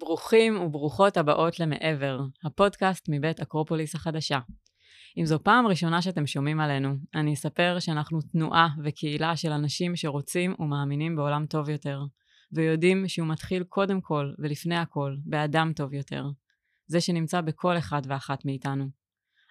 ברוכים וברוכות הבאות למעבר, הפודקאסט מבית אקרופוליס החדשה. אם זו פעם ראשונה שאתם שומעים עלינו, אני אספר שאנחנו תנועה וקהילה של אנשים שרוצים ומאמינים בעולם טוב יותר, ויודעים שהוא מתחיל קודם כל ולפני הכל באדם טוב יותר, זה שנמצא בכל אחד ואחת מאיתנו.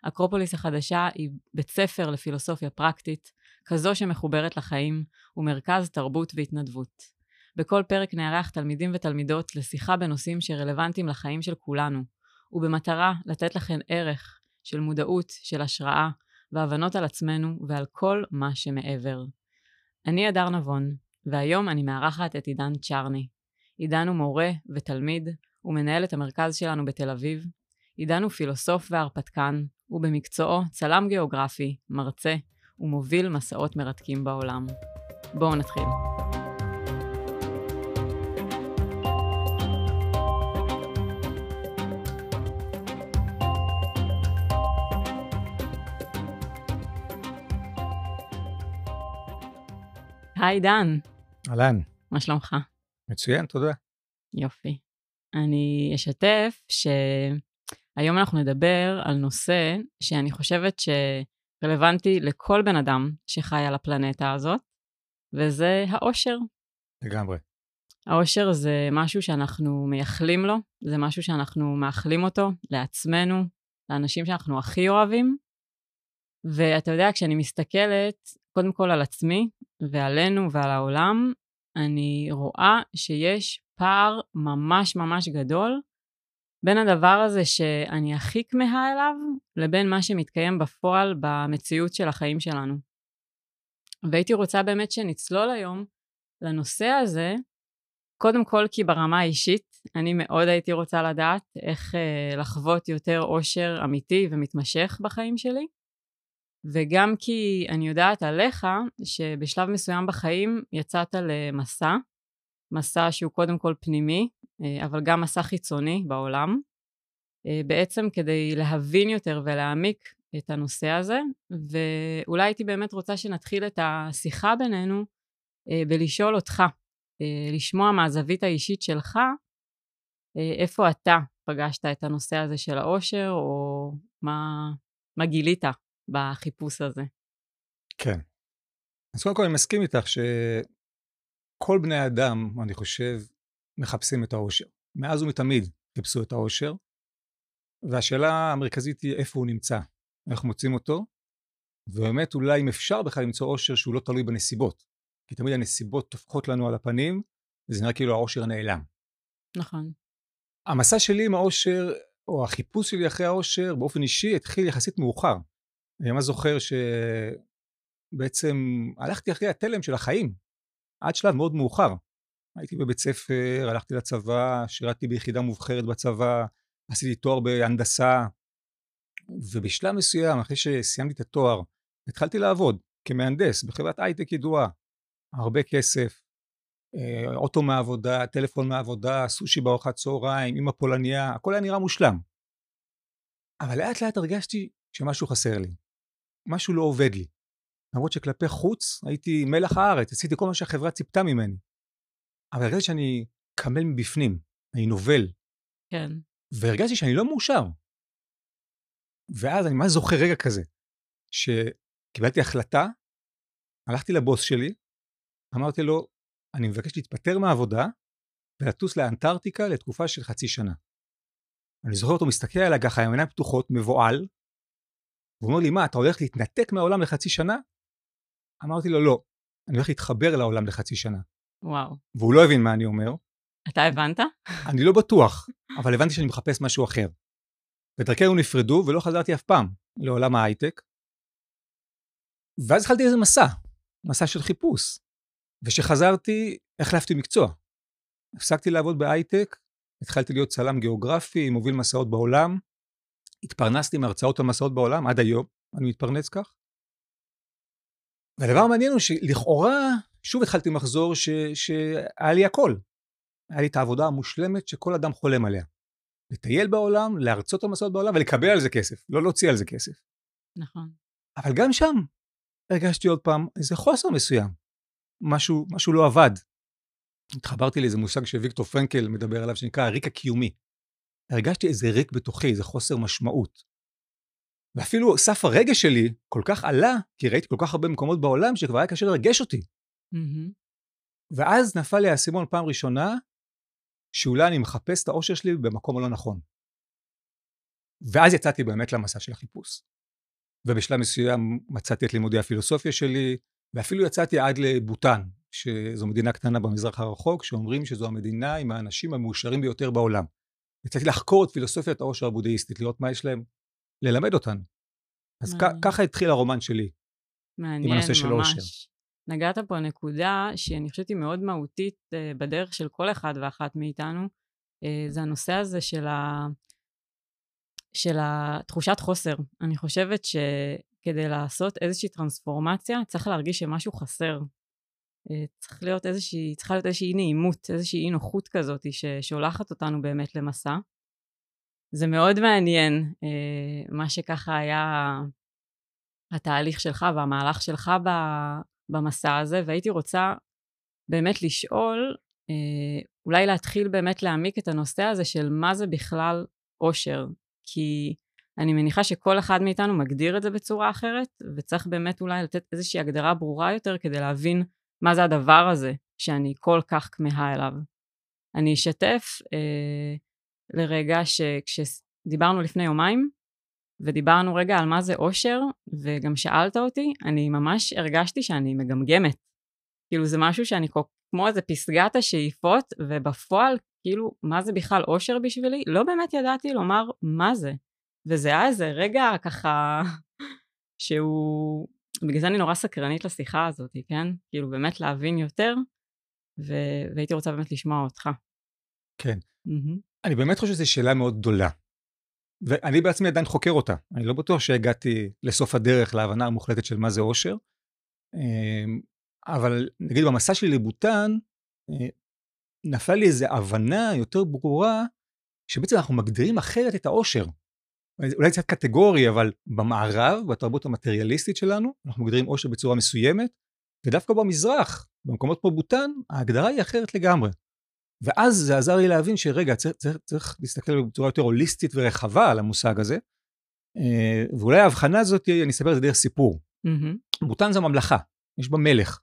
אקרופוליס החדשה היא בית ספר לפילוסופיה פרקטית, כזו שמחוברת לחיים, ומרכז תרבות והתנדבות. בכל פרק נארח תלמידים ותלמידות לשיחה בנושאים שרלוונטיים לחיים של כולנו, ובמטרה לתת לכם ערך של מודעות, של השראה, והבנות על עצמנו ועל כל מה שמעבר. אני הדר נבון, והיום אני מארחת את עידן צ'רני. עידן הוא מורה ותלמיד, ומנהל את המרכז שלנו בתל אביב. עידן הוא פילוסוף והרפתקן, ובמקצועו צלם גיאוגרפי, מרצה, ומוביל מסעות מרתקים בעולם. בואו נתחיל. היי דן, אהלן, מה שלומך? מצוין, תודה. יופי. אני אשתף שהיום אנחנו נדבר על נושא שאני חושבת שרלוונטי לכל בן אדם שחי על הפלנטה הזאת, וזה האושר. לגמרי. האושר זה משהו שאנחנו מייחלים לו, זה משהו שאנחנו מאחלים אותו לעצמנו, לאנשים שאנחנו הכי אוהבים. ואתה יודע, כשאני מסתכלת קודם כל על עצמי ועלינו ועל העולם, אני רואה שיש פער ממש ממש גדול בין הדבר הזה שאני הכי כמהה אליו, לבין מה שמתקיים בפועל במציאות של החיים שלנו. והייתי רוצה באמת שנצלול היום לנושא הזה, קודם כל כי ברמה האישית, אני מאוד הייתי רוצה לדעת איך אה, לחוות יותר אושר אמיתי ומתמשך בחיים שלי. וגם כי אני יודעת עליך שבשלב מסוים בחיים יצאת למסע, מסע שהוא קודם כל פנימי, אה, אבל גם מסע חיצוני בעולם, אה, בעצם כדי להבין יותר ולהעמיק את הנושא הזה, ואולי הייתי באמת רוצה שנתחיל את השיחה בינינו אה, בלשאול אותך, לשמוע מהזווית האישית שלך, איפה אתה פגשת את הנושא הזה של העושר, או מה, מה גילית בחיפוש הזה. כן. אז קודם כל אני מסכים איתך שכל בני האדם, אני חושב, מחפשים את האושר. מאז ומתמיד חיפשו את האושר, והשאלה המרכזית היא איפה הוא נמצא, איך מוצאים אותו, ובאמת אולי אם אפשר בכלל למצוא אושר שהוא לא תלוי בנסיבות. כי תמיד הנסיבות טופחות לנו על הפנים, וזה נראה כאילו האושר נעלם. נכון. המסע שלי עם האושר, או החיפוש שלי אחרי האושר, באופן אישי, התחיל יחסית מאוחר. אני ממש זוכר שבעצם הלכתי אחרי התלם של החיים, עד שלב מאוד מאוחר. הייתי בבית ספר, הלכתי לצבא, שירתתי ביחידה מובחרת בצבא, עשיתי תואר בהנדסה, ובשלב מסוים, אחרי שסיימתי את התואר, התחלתי לעבוד כמהנדס בחברת הייטק ידועה. הרבה כסף, אה, אוטו מהעבודה, טלפון מהעבודה, סושי בארוחת צהריים, אמא פולניה, הכל היה נראה מושלם. אבל לאט לאט הרגשתי שמשהו חסר לי. משהו לא עובד לי. למרות שכלפי חוץ הייתי מלח הארץ, עשיתי כל מה שהחברה ציפתה ממני. אבל הרגשתי שאני קמל מבפנים, אני נובל. כן. והרגשתי שאני לא מאושר. ואז אני ממש זוכר רגע כזה, שקיבלתי החלטה, הלכתי לבוס שלי, אמרתי לו, אני מבקש להתפטר מהעבודה ולטוס לאנטארקטיקה לתקופה של חצי שנה. אני זוכר אותו מסתכל עליי ככה עם עיניים פתוחות, מבוהל, והוא אומר לי, מה, אתה הולך להתנתק מהעולם לחצי שנה? אמרתי לו, לא, אני הולך להתחבר לעולם לחצי שנה. וואו. והוא לא הבין מה אני אומר. אתה הבנת? אני לא בטוח, אבל הבנתי שאני מחפש משהו אחר. ודרכינו נפרדו ולא חזרתי אף פעם לעולם ההייטק. ואז התחלתי איזה מסע, מסע של חיפוש. וכשחזרתי, החלפתי מקצוע. הפסקתי לעבוד בהייטק, התחלתי להיות צלם גיאוגרפי, מוביל מסעות בעולם, התפרנסתי מהרצאות המסעות בעולם, עד היום אני מתפרנס כך. והדבר המעניין הוא שלכאורה, שוב התחלתי מחזור שהיה לי הכל. היה לי את העבודה המושלמת שכל אדם חולם עליה. לטייל בעולם, להרצות המסעות בעולם ולקבל על זה כסף, לא להוציא על זה כסף. נכון. אבל גם שם הרגשתי עוד פעם איזה חוסר מסוים. משהו, משהו לא עבד. התחברתי לאיזה מושג שוויקטור פרנקל מדבר עליו, שנקרא הריק הקיומי. הרגשתי איזה ריק בתוכי, איזה חוסר משמעות. ואפילו סף הרגש שלי כל כך עלה, כי ראיתי כל כך הרבה מקומות בעולם שכבר היה קשה לרגש אותי. מהמם. ואז נפל לי האסימון פעם ראשונה, שאולי אני מחפש את האושר שלי במקום הלא נכון. ואז יצאתי באמת למסע של החיפוש. ובשלב מסוים מצאתי את לימודי הפילוסופיה שלי, ואפילו יצאתי עד לבוטן, שזו מדינה קטנה במזרח הרחוק, שאומרים שזו המדינה עם האנשים המאושרים ביותר בעולם. יצאתי לחקור את פילוסופיית העושר הבודהיסטית, לראות מה יש להם ללמד אותנו. אז כ-. ככה התחיל הרומן שלי. מעניין, הנושא של ממש. אושר. נגעת פה נקודה שאני חושבת היא מאוד מהותית אה, בדרך של כל אחד ואחת מאיתנו. אה, זה הנושא הזה של, ה... של התחושת חוסר. אני חושבת שכדי לעשות איזושהי טרנספורמציה, צריך להרגיש שמשהו חסר. אה, צריך להיות איזושהי, צריכה להיות איזושהי אי נעימות, איזושהי אי נוחות כזאת ש... שולחת אותנו באמת למסע. זה מאוד מעניין אה, מה שככה היה התהליך שלך והמהלך שלך ב, במסע הזה, והייתי רוצה באמת לשאול, אה, אולי להתחיל באמת להעמיק את הנושא הזה של מה זה בכלל אושר, כי אני מניחה שכל אחד מאיתנו מגדיר את זה בצורה אחרת, וצריך באמת אולי לתת איזושהי הגדרה ברורה יותר כדי להבין מה זה הדבר הזה שאני כל כך כמהה אליו. אני אשתף אה, לרגע שכשדיברנו לפני יומיים, ודיברנו רגע על מה זה אושר, וגם שאלת אותי, אני ממש הרגשתי שאני מגמגמת. כאילו זה משהו שאני כל, כמו איזה פסגת השאיפות, ובפועל, כאילו, מה זה בכלל אושר בשבילי? לא באמת ידעתי לומר מה זה. וזה היה איזה רגע ככה, שהוא... בגלל זה אני נורא סקרנית לשיחה הזאת, כן? כאילו באמת להבין יותר, ו... והייתי רוצה באמת לשמוע אותך. כן. מהמם. אני באמת חושב שזו שאלה מאוד גדולה. ואני בעצמי עדיין חוקר אותה. אני לא בטוח שהגעתי לסוף הדרך להבנה המוחלטת של מה זה אושר. אמ, אבל נגיד במסע שלי לבוטן, אה, נפלה לי איזו הבנה יותר ברורה, שבעצם אנחנו מגדירים אחרת את האושר. אולי קצת קטגורי, אבל במערב, בתרבות המטריאליסטית שלנו, אנחנו מגדירים אושר בצורה מסוימת, ודווקא במזרח, במקומות כמו בוטן, ההגדרה היא אחרת לגמרי. ואז זה עזר לי להבין שרגע, צריך, צריך, צריך להסתכל בצורה יותר הוליסטית ורחבה על המושג הזה. אה, ואולי ההבחנה הזאת, אני אספר את זה דרך סיפור. מהמם. בוטן זו ממלכה, יש בה מלך.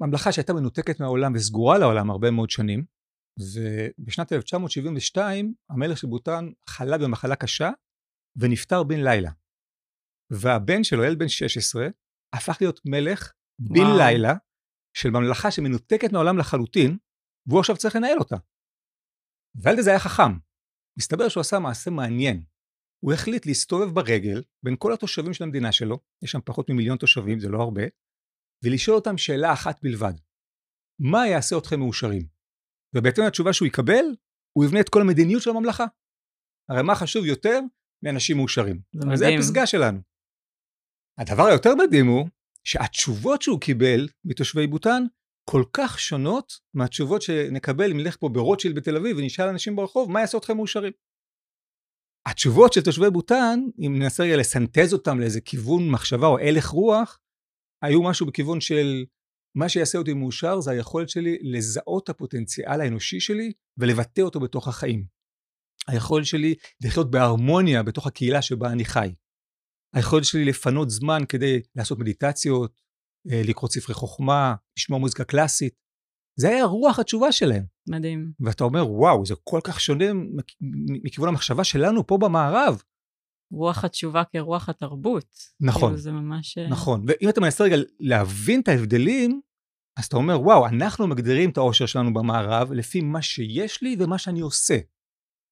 ממלכה שהייתה מנותקת מהעולם וסגורה לעולם הרבה מאוד שנים, ובשנת 1972 המלך של בוטן חלה במחלה קשה ונפטר בן לילה. והבן שלו, ילד בן 16, הפך להיות מלך בן וואו. לילה של ממלכה שמנותקת מהעולם לחלוטין, והוא עכשיו צריך לנהל אותה. והילד הזה היה חכם. מסתבר שהוא עשה מעשה מעניין. הוא החליט להסתובב ברגל בין כל התושבים של המדינה שלו, יש שם פחות ממיליון תושבים, זה לא הרבה, ולשאול אותם שאלה אחת בלבד. מה יעשה אתכם מאושרים? ובהתאם לתשובה שהוא יקבל, הוא יבנה את כל המדיניות של הממלכה. הרי מה חשוב יותר מאנשים מאושרים? זה אבל זה מדהים. הפסגה שלנו. הדבר היותר מדהים הוא שהתשובות שהוא קיבל מתושבי בוטן כל כך שונות מהתשובות שנקבל אם נלך פה ברוטשילד בתל אביב ונשאל אנשים ברחוב מה יעשה אתכם מאושרים. התשובות של תושבי בוטן, אם ננסה רגע לסנטז אותם לאיזה כיוון מחשבה או הלך רוח, היו משהו בכיוון של מה שיעשה אותי מאושר זה היכולת שלי לזהות את הפוטנציאל האנושי שלי ולבטא אותו בתוך החיים. היכולת שלי לחיות בהרמוניה בתוך הקהילה שבה אני חי. היכולת שלי לפנות זמן כדי לעשות מדיטציות, אה, לקרוא ספרי חוכמה, לשמוע מוזיקה קלאסית. זה היה רוח התשובה שלהם. מדהים. ואתה אומר, וואו, זה כל כך שונה מכ- מכיוון המחשבה שלנו פה במערב. רוח התשובה כרוח התרבות. נכון. כאילו זה ממש... אה, נכון, ואם אתה מנסה רגע להבין את ההבדלים, אז אתה אומר, וואו, אנחנו מגדירים את האושר שלנו במערב לפי מה שיש לי ומה שאני עושה.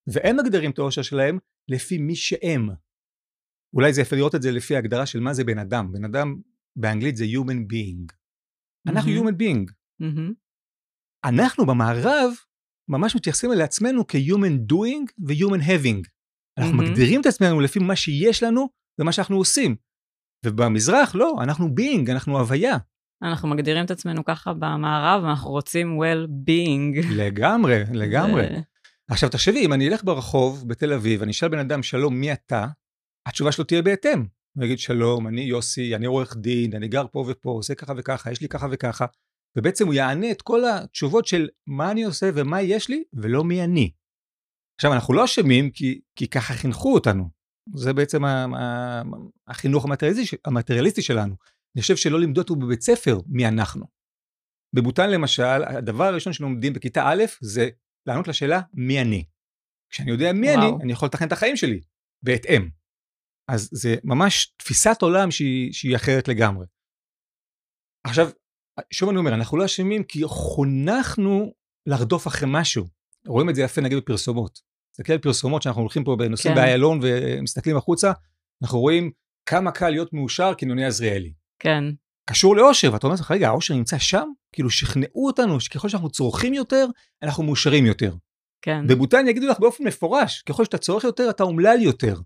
והם מגדירים את האושר שלהם לפי מי שהם. אולי זה יפה לראות את זה לפי ההגדרה של מה זה בן אדם. בן אדם באנגלית זה human being. אנחנו מהמם. human being. מהמם. אנחנו במערב ממש מתייחסים לעצמנו כ-human doing ו-human having. אנחנו מהמם. מגדירים את עצמנו לפי מה שיש לנו ומה שאנחנו עושים. ובמזרח לא, אנחנו being, אנחנו הוויה. אנחנו מגדירים את עצמנו ככה במערב, ואנחנו רוצים well-being. לגמרי, לגמרי. זה- עכשיו תחשבי, אם אני אלך ברחוב בתל אביב, אני אשאל בן אדם, שלום, מי אתה? התשובה שלו תהיה בהתאם. הוא יגיד, שלום, אני יוסי, אני עורך דין, אני גר פה ופה, עושה ככה וככה, יש לי ככה וככה. ובעצם הוא יענה את כל התשובות של מה אני עושה ומה יש לי, ולא מי אני. עכשיו, אנחנו לא אשמים כי, כי ככה חינכו אותנו. זה בעצם החינוך המטריאליסטי, המטריאליסטי שלנו. אני חושב שלא לימדו אותו בבית ספר מי אנחנו. בבוטן למשל, הדבר הראשון שלומדים בכיתה א' זה לענות לשאלה מי אני. כשאני יודע מי וואו. אני, אני יכול לתכנן את החיים שלי בהתאם. אז זה ממש תפיסת עולם שהיא, שהיא אחרת לגמרי. עכשיו, שוב אני אומר, אנחנו לא אשמים כי חונכנו לרדוף אחרי משהו. רואים את זה יפה נגיד בפרסומות. תסתכל על פרסומות שאנחנו הולכים פה בנושאים כן. באיילון ומסתכלים החוצה, אנחנו רואים כמה קל להיות מאושר כינוני עזריאלי. כן. קשור לאושר, ואתה אומר לך, רגע, האושר נמצא שם? כאילו שכנעו אותנו שככל שאנחנו צורכים יותר, אנחנו מאושרים יותר. כן. בבוטן יגידו לך באופן מפורש, ככל שאתה צורך יותר, אתה אומלל יותר.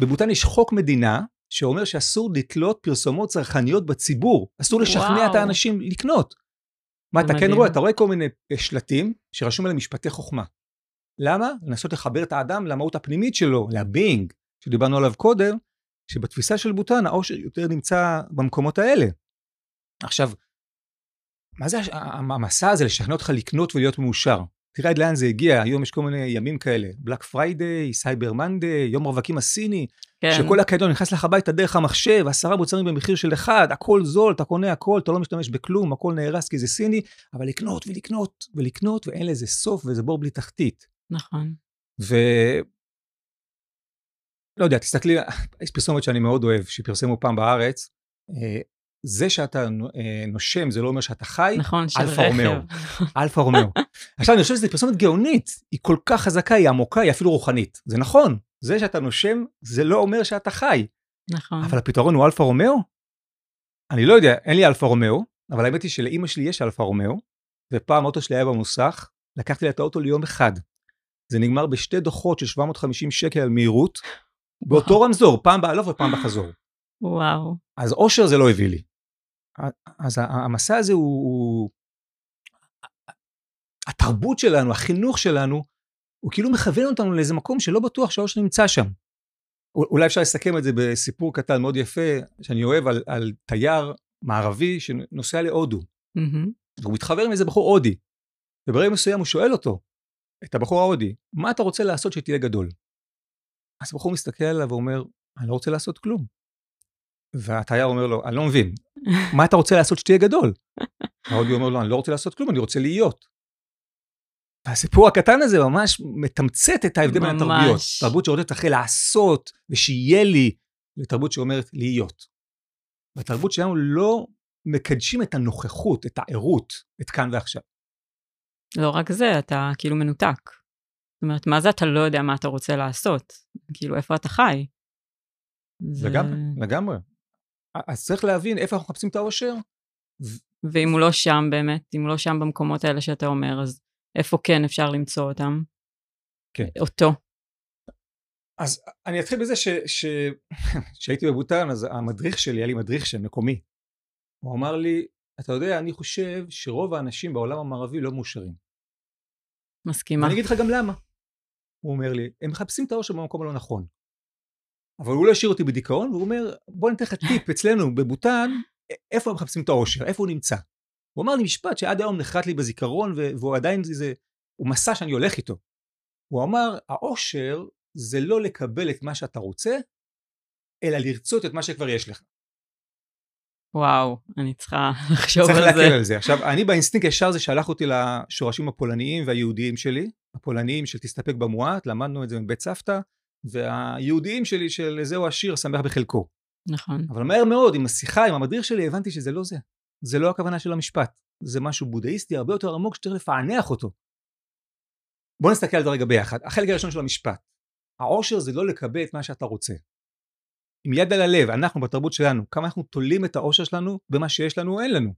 בבוטן יש חוק מדינה שאומר שאסור לתלות פרסומות צרכניות בציבור, אסור לשכנע וואו. את האנשים לקנות. מה אתה מדהים. כן רואה? אתה רואה כל מיני שלטים שרשום עליהם משפטי חוכמה. למה? לנסות לחבר את האדם למהות הפנימית שלו, ל being, שדיברנו עליו קודם, שבתפיסה של בוטן העושר יותר נמצא במקומות האלה. עכשיו, מה זה המסע הזה לשכנע אותך לקנות ולהיות מאושר? תראה עד לאן זה הגיע, היום יש כל מיני ימים כאלה, Black Friday, Cyber Monday, יום רווקים הסיני, כן. שכל הקניון נכנס לך הביתה דרך המחשב, עשרה מוצרים במחיר של אחד, הכל זול, אתה קונה הכל, אתה לא משתמש בכלום, הכל נהרס כי זה סיני, אבל לקנות ולקנות ולקנות, ואין לזה סוף וזה בור בלי תחתית. נכון. ו... לא יודע, תסתכלי, יש פרסומת שאני מאוד אוהב, שפרסמו פעם בארץ, אה, זה שאתה אה, נושם זה לא אומר שאתה חי, נכון, של רכב. רומאו. אלפא רומאו. עכשיו אני חושב שזו פרסומת גאונית, היא כל כך חזקה, היא עמוקה, היא אפילו רוחנית. זה נכון, זה שאתה נושם זה לא אומר שאתה חי. נכון. אבל הפתרון הוא אלפא רומאו? אני לא יודע, אין לי אלפא רומאו, אבל האמת היא שלאימא שלי יש אלפא רומאו, ופעם האוטו שלי היה במוסך, לקחתי לה את האוטו ליום אחד. זה נגמר בשתי דוחות של 750 שקל על מהירות, באותו רמזור, פעם בהלוך ופעם בחזור. וואו. אז אושר זה לא הביא לי. אז המסע הזה הוא, הוא... התרבות שלנו, החינוך שלנו, הוא כאילו מכוון אותנו לאיזה מקום שלא בטוח שהאושר נמצא שם. אולי אפשר לסכם את זה בסיפור קטן מאוד יפה, שאני אוהב על, על תייר מערבי שנוסע להודו. Mm-hmm. והוא מתחבר עם איזה בחור הודי. וברגע מסוים הוא שואל אותו, את הבחור ההודי, מה אתה רוצה לעשות שתהיה גדול? אז הבחור מסתכל עליו ואומר, אני לא רוצה לעשות כלום. והתייר אומר לו, אני לא מבין, מה אתה רוצה לעשות שתהיה גדול? ההודי אומר לו, אני לא רוצה לעשות כלום, אני רוצה להיות. והסיפור הקטן הזה ממש מתמצת את ההבדל בין התרבויות. תרבות שרוצה אחרי לעשות ושיהיה לי, לתרבות שאומרת להיות. בתרבות שלנו לא מקדשים את הנוכחות, את הערות, את כאן ועכשיו. לא רק זה, אתה כאילו מנותק. זאת אומרת, מה זה אתה לא יודע מה אתה רוצה לעשות? כאילו, איפה אתה חי? לגמרי, לגמרי. אז צריך להבין איפה אנחנו מחפשים את האושר. ואם הוא לא שם באמת, אם הוא לא שם במקומות האלה שאתה אומר, אז איפה כן אפשר למצוא אותם? כן. אותו. אז אני אתחיל בזה שהייתי בבוטן, אז המדריך שלי, היה לי מדריך שם, מקומי. הוא אמר לי, אתה יודע, אני חושב שרוב האנשים בעולם המערבי לא מאושרים. מסכימה. אני אגיד לך גם למה. הוא אומר לי, הם מחפשים את האושר במקום הלא נכון. אבל הוא לא השאיר אותי בדיכאון, והוא אומר, בוא ניתן לך טיפ אצלנו בבוטן, איפה הם מחפשים את האושר, איפה הוא נמצא. הוא אמר לי משפט שעד היום נחרט לי בזיכרון, והוא עדיין, זה, הוא מסע שאני הולך איתו. הוא אמר, האושר זה לא לקבל את מה שאתה רוצה, אלא לרצות את מה שכבר יש לך. וואו, אני צריכה לחשוב על זה. צריך לעכל את זה. עכשיו, אני באינסטינקט ישר זה שלח אותי לשורשים הפולניים והיהודיים שלי, הפולניים של תסתפק במועט, למדנו את זה מבית סבתא, והיהודיים שלי של זהו השיר שמח בחלקו. נכון. אבל מהר מאוד עם השיחה עם המדריך שלי הבנתי שזה לא זה. זה לא הכוונה של המשפט. זה משהו בודהיסטי הרבה יותר עמוק שצריך לפענח אותו. בוא נסתכל על זה רגע ביחד. החלק הראשון של המשפט. העושר זה לא לקבל את מה שאתה רוצה. עם יד על הלב, אנחנו בתרבות שלנו, כמה אנחנו תולים את העושר שלנו במה שיש לנו או אין לנו.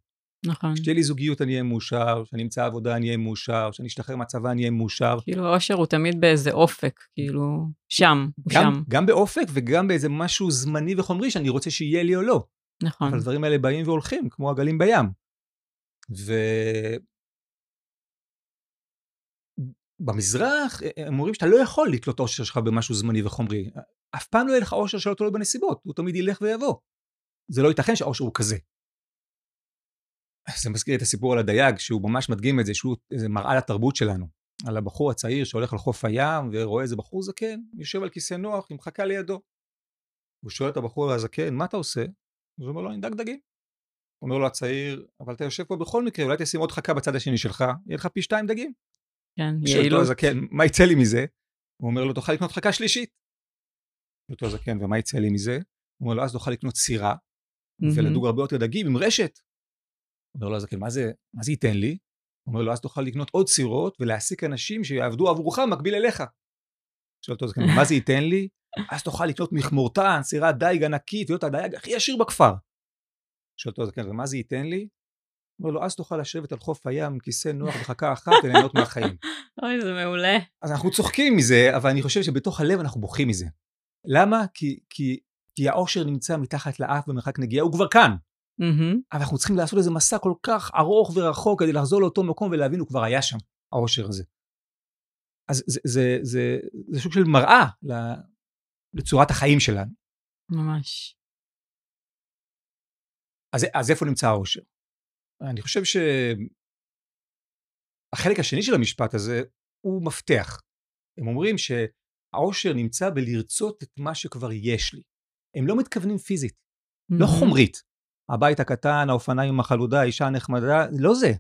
נכון. שתהיה לי זוגיות אני אהיה מאושר, שאני אמצא עבודה אני אהיה מאושר, שאני אשתחרר מהצבא אני אהיה מאושר. כאילו האושר הוא תמיד באיזה אופק, כאילו שם, הוא גם, שם. גם באופק וגם באיזה משהו זמני וחומרי שאני רוצה שיהיה לי או לא. נכון. אבל הדברים האלה באים והולכים, כמו הגלים בים. ו... במזרח הם אומרים שאתה לא יכול לתלות אושר שלך במשהו זמני וחומרי. אף פעם לא יהיה לך אושר שלא תלוי בנסיבות, הוא תמיד ילך ויבוא. זה לא ייתכן שהאושר הוא כזה. זה מזכיר את הסיפור על הדייג, שהוא ממש מדגים את זה, שהוא איזה מראה לתרבות שלנו. על הבחור הצעיר שהולך על חוף הים ורואה איזה בחור זקן, יושב על כיסא נוח עם חכה לידו. הוא שואל את הבחור הזקן, מה אתה עושה? אז הוא אומר לו, אני דג דגים. אומר לו הצעיר, אבל אתה יושב פה בכל מקרה, אולי תשים עוד חכה בצד השני שלך, יהיה לך פי שתיים דגים. כן, יעילות. הזקן, מה יצא לי מזה? הוא אומר לו, תוכל לקנות חכה שלישית. אותו הזקן, ומה יצא לי מזה? הוא אומר לו, אז תוכל לקנות סירה. ולדוג הרבה יותר דגים עם רשת. אומר לו הזקן, מה זה, מה זה ייתן לי? הוא אומר לו, אז תוכל לקנות עוד סירות ולהעסיק אנשים שיעבדו עבורך מקביל אליך. שואל אותו הזקן, מה זה ייתן לי? אז תוכל לקנות מכמורתן, סירת דייג ענקית, להיות הדייג הכי עשיר בכפר. שואל אותו הזקן, ומה זה ייתן לי? אומר לו, אז תוכל לשבת על חוף הים כיסא נוח בחכה אחת וליהנות מהחיים. אוי, זה מעולה. אז אנחנו צוחקים מזה, אבל אני חושב שבתוך הלב אנחנו בוכים מזה. למה? כי, כי, כי האושר נמצא מתחת לאף במרחק נגיעה, הוא כבר כאן. מהמם. אבל אנחנו צריכים לעשות איזה מסע כל כך ארוך ורחוק כדי לחזור לאותו מקום ולהבין, הוא כבר היה שם, האושר הזה. אז זה, זה, זה, זה סוג של מראה לצורת החיים שלנו. ממש. אז, אז איפה נמצא האושר? אני חושב שהחלק השני של המשפט הזה הוא מפתח. הם אומרים שהאושר נמצא בלרצות את מה שכבר יש לי. הם לא מתכוונים פיזית, לא מהמם. חומרית. הבית הקטן, האופניים החלודה, האישה הנחמדה, לא זה.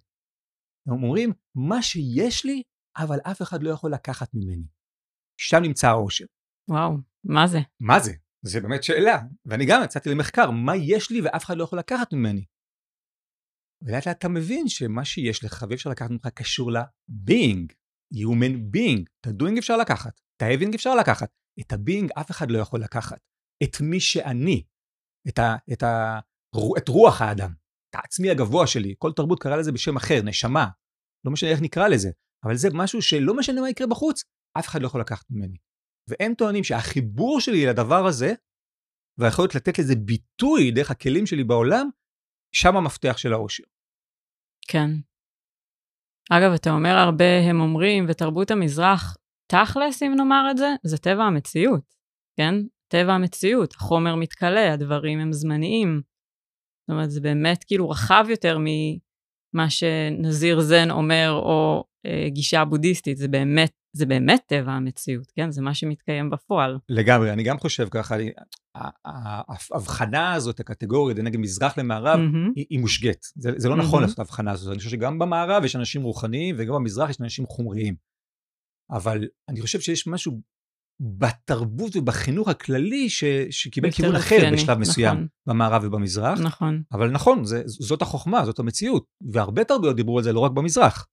הם אומרים, מה שיש לי, אבל אף אחד לא יכול לקחת ממני. שם נמצא האושר. וואו, מה זה? מה זה? זה באמת שאלה. ואני גם יצאתי למחקר, מה יש לי ואף אחד לא יכול לקחת ממני? ולאט לאט אתה מבין שמה שיש לך ואי אפשר לקחת ממך קשור ל-being, human being. את ה-doing אפשר לקחת, את ה-having אפשר לקחת, את ה-being אף אחד לא יכול לקחת. את מי שאני, את, ה, את, ה, את רוח האדם, את העצמי הגבוה שלי. כל תרבות קרא לזה בשם אחר, נשמה. לא משנה איך נקרא לזה, אבל זה משהו שלא משנה מה יקרה בחוץ, אף אחד לא יכול לקחת ממני. והם טוענים שהחיבור שלי לדבר הזה, והיכולת לתת לזה ביטוי דרך הכלים שלי בעולם, שם המפתח של האושר. כן. אגב, אתה אומר הרבה, הם אומרים, ותרבות המזרח, תכלס, אם נאמר את זה, זה טבע המציאות, כן? טבע המציאות, החומר מתכלה, הדברים הם זמניים. זאת אומרת, זה באמת כאילו רחב יותר ממה שנזיר זן אומר, או אה, גישה בודהיסטית, זה באמת, זה באמת טבע המציאות, כן? זה מה שמתקיים בפועל. לגמרי, אני גם חושב ככה, אני- ההבחנה הזאת, הקטגוריה, נגד מזרח למערב, מהמם. היא, היא מושגת. זה, זה לא נכון מהמם. לעשות את ההבחנה הזאת. אני חושב שגם במערב יש אנשים רוחניים, וגם במזרח יש אנשים חומריים. אבל אני חושב שיש משהו בתרבות ובחינוך הכללי ש, שקיבל כיוון אחר אופייני, בשלב מסוים, נכון. במערב ובמזרח. נכון. אבל נכון, זה, זאת החוכמה, זאת המציאות. והרבה תרבויות דיברו על זה, לא רק במזרח.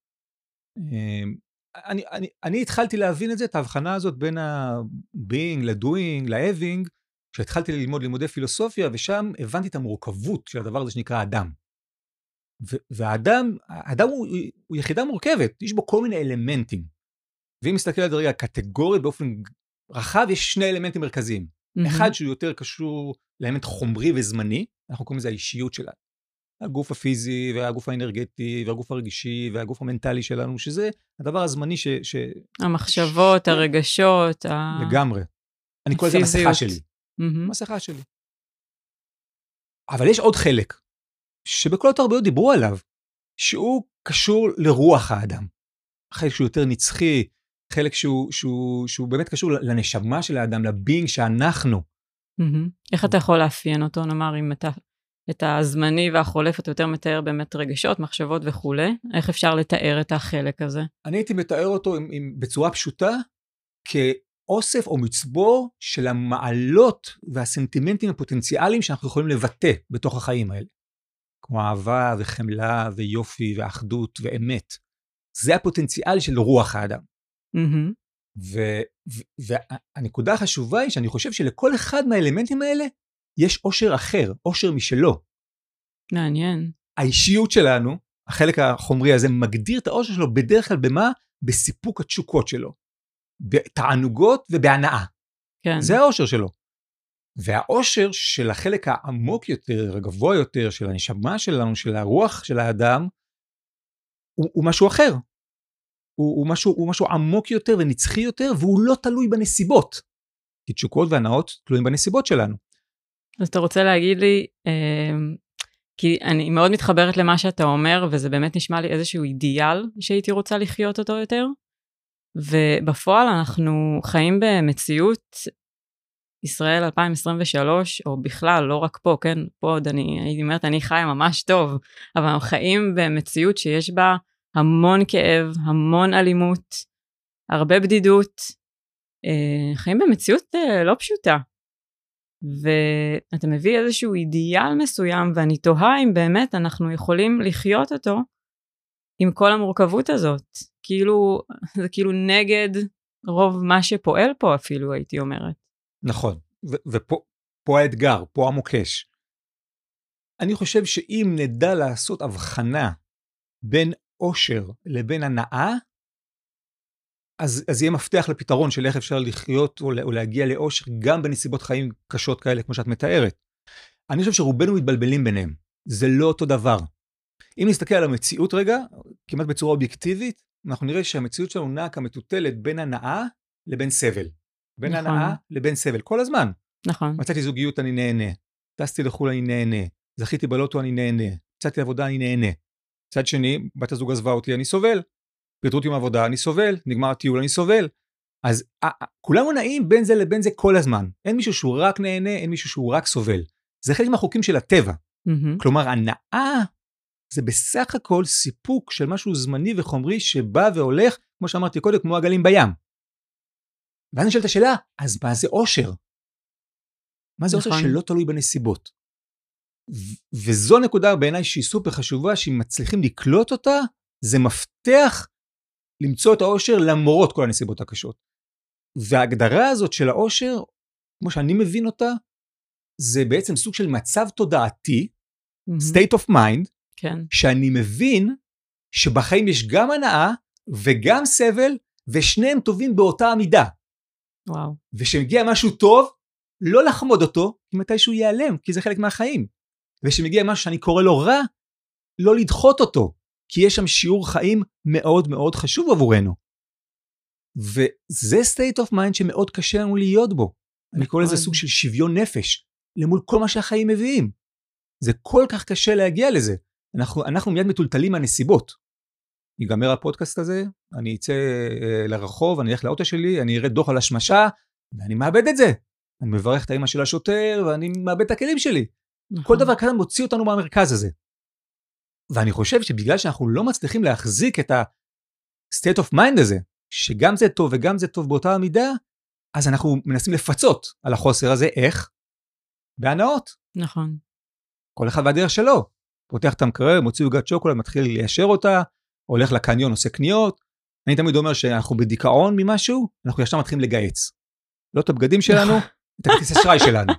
אמ, אני, אני, אני התחלתי להבין את זה, את ההבחנה הזאת בין ה-being ל-doing, ל-having, כשהתחלתי ללמוד לימודי פילוסופיה, ושם הבנתי את המורכבות של הדבר הזה שנקרא אדם. והאדם, האדם הוא, הוא יחידה מורכבת, יש בו כל מיני אלמנטים. ואם נסתכל על זה רגע קטגורית באופן רחב, יש שני אלמנטים מרכזיים. מהמם. אחד שהוא יותר קשור לאלמנט חומרי וזמני, אנחנו קוראים לזה האישיות שלנו. הגוף הפיזי והגוף האנרגטי והגוף הרגישי והגוף המנטלי שלנו, שזה הדבר הזמני ש... ש... המחשבות, ש- הרגשות, ה... לגמרי. אני קורא לזה המסכה. שלי. מהמם. המסכה שלי. אבל יש עוד חלק, שבכל התרבויות דיברו עליו, שהוא קשור לרוח האדם. חלק שהוא יותר נצחי, חלק שהוא, שהוא, שהוא באמת קשור לנשמה של האדם, לבינג שאנחנו. איך אתה יכול לאפיין אותו, נאמר, אם אתה את הזמני והחולף, אתה יותר מתאר באמת רגשות, מחשבות וכולי, איך אפשר לתאר את החלק הזה? אני הייתי מתאר אותו עם, עם, בצורה פשוטה כאוסף או מצבור של המעלות והסנטימנטים הפוטנציאליים שאנחנו יכולים לבטא בתוך החיים האלה. כמו אהבה וחמלה ויופי ואחדות ואמת. זה הפוטנציאל של רוח האדם. מהמם. ו- ו- והנקודה החשובה היא שאני חושב שלכל אחד מהאלמנטים האלה יש אושר אחר, אושר משלו. מעניין. האישיות שלנו, החלק החומרי הזה, מגדיר את האושר שלו בדרך כלל במה? בסיפוק התשוקות שלו. בתענוגות ובהנאה. כן. זה האושר שלו. והאושר של החלק העמוק יותר, הגבוה יותר, של הנשמה שלנו, של הרוח של האדם, הוא, הוא משהו אחר. הוא, הוא, משהו, הוא משהו עמוק יותר ונצחי יותר, והוא לא תלוי בנסיבות. כי תשוקות והנאות תלויים בנסיבות שלנו. אז אתה רוצה להגיד לי, אה, כי אני מאוד מתחברת למה שאתה אומר, וזה באמת נשמע לי איזשהו אידיאל שהייתי רוצה לחיות אותו יותר. ובפועל אנחנו חיים במציאות ישראל 2023, או בכלל, לא רק פה, כן, פה עוד אני הייתי אומרת, אני חיה ממש טוב, אבל אנחנו חיים במציאות שיש בה המון כאב, המון אלימות, הרבה בדידות, אה, חיים במציאות אה, לא פשוטה. ואתה מביא איזשהו אידיאל מסוים, ואני תוהה אם באמת אנחנו יכולים לחיות אותו עם כל המורכבות הזאת. כאילו, זה כאילו נגד רוב מה שפועל פה אפילו, הייתי אומרת. נכון, ופה האתגר, פה המוקש. אני חושב שאם נדע לעשות הבחנה בין עושר לבין הנאה, אז, אז יהיה מפתח לפתרון של איך אפשר לחיות או, או להגיע לאושר גם בנסיבות חיים קשות כאלה כמו שאת מתארת. אני חושב שרובנו מתבלבלים ביניהם, זה לא אותו דבר. אם נסתכל על המציאות רגע, כמעט בצורה אובייקטיבית, אנחנו נראה שהמציאות שלנו נעה כמטוטלת בין הנאה לבין סבל. בין נכון. הנאה לבין סבל, כל הזמן. נכון. מצאתי זוגיות, אני נהנה. טסתי לחו"ל, אני נהנה. זכיתי בלוטו, אני נהנה. מצאתי עבודה, אני נהנה. מצד שני, בת הזוג עזבה אותי, אני סובל. פיטרו אותי מהעבודה, אני סובל. נגמר הטיול, אני סובל. אז כולנו נעים בין זה לבין זה כל הזמן. אין מישהו שהוא רק נהנה, אין מישהו שהוא רק סובל. זה חלק מהחוקים של הטבע. Mm-hmm. כלומר, הנאה זה בסך הכל סיפוק של משהו זמני וחומרי שבא והולך, כמו שאמרתי קודם, כמו הגלים בים. ואז נשאלת השאלה, אז מה זה אושר? מה זה נכון. אושר שלא תלוי בנסיבות? וזו נקודה בעיניי שהיא סופר חשובה, שאם מצליחים לקלוט אותה, זה מפתח למצוא את האושר למרות כל הנסיבות הקשות. וההגדרה הזאת של האושר, כמו שאני מבין אותה, זה בעצם סוג של מצב תודעתי, mm-hmm. state of mind, כן. שאני מבין שבחיים יש גם הנאה וגם סבל, ושניהם טובים באותה המידה. וואו. וכשמגיע משהו טוב, לא לחמוד אותו, כי מתישהו ייעלם, כי זה חלק מהחיים. וכשמגיע משהו שאני קורא לו רע, לא לדחות אותו, כי יש שם שיעור חיים מאוד מאוד חשוב עבורנו. וזה state of mind שמאוד קשה לנו להיות בו. אני קורא לזה נכון. סוג של שוויון נפש, למול כל מה שהחיים מביאים. זה כל כך קשה להגיע לזה. אנחנו, אנחנו מיד מטולטלים מהנסיבות. ייגמר הפודקאסט הזה, אני אצא אה, לרחוב, אני אלך לאוטו שלי, אני אראה דוח על השמשה, ואני מאבד את זה. אני מברך את האמא של השוטר, ואני מאבד את הכלים שלי. נכון. כל דבר כזה מוציא אותנו מהמרכז הזה. ואני חושב שבגלל שאנחנו לא מצליחים להחזיק את ה-state of mind הזה, שגם זה טוב וגם זה טוב באותה המידה, אז אנחנו מנסים לפצות על החוסר הזה, איך? בהנאות. נכון. כל אחד והדרך שלו. פותח את המקרר, מוציא עוגת שוקולד, מתחיל ליישר אותה, הולך לקניון, עושה קניות. אני תמיד אומר שאנחנו בדיכאון ממשהו, אנחנו ישר מתחילים לגהץ. לא את הבגדים שלנו, את הכרטיס אשראי שלנו.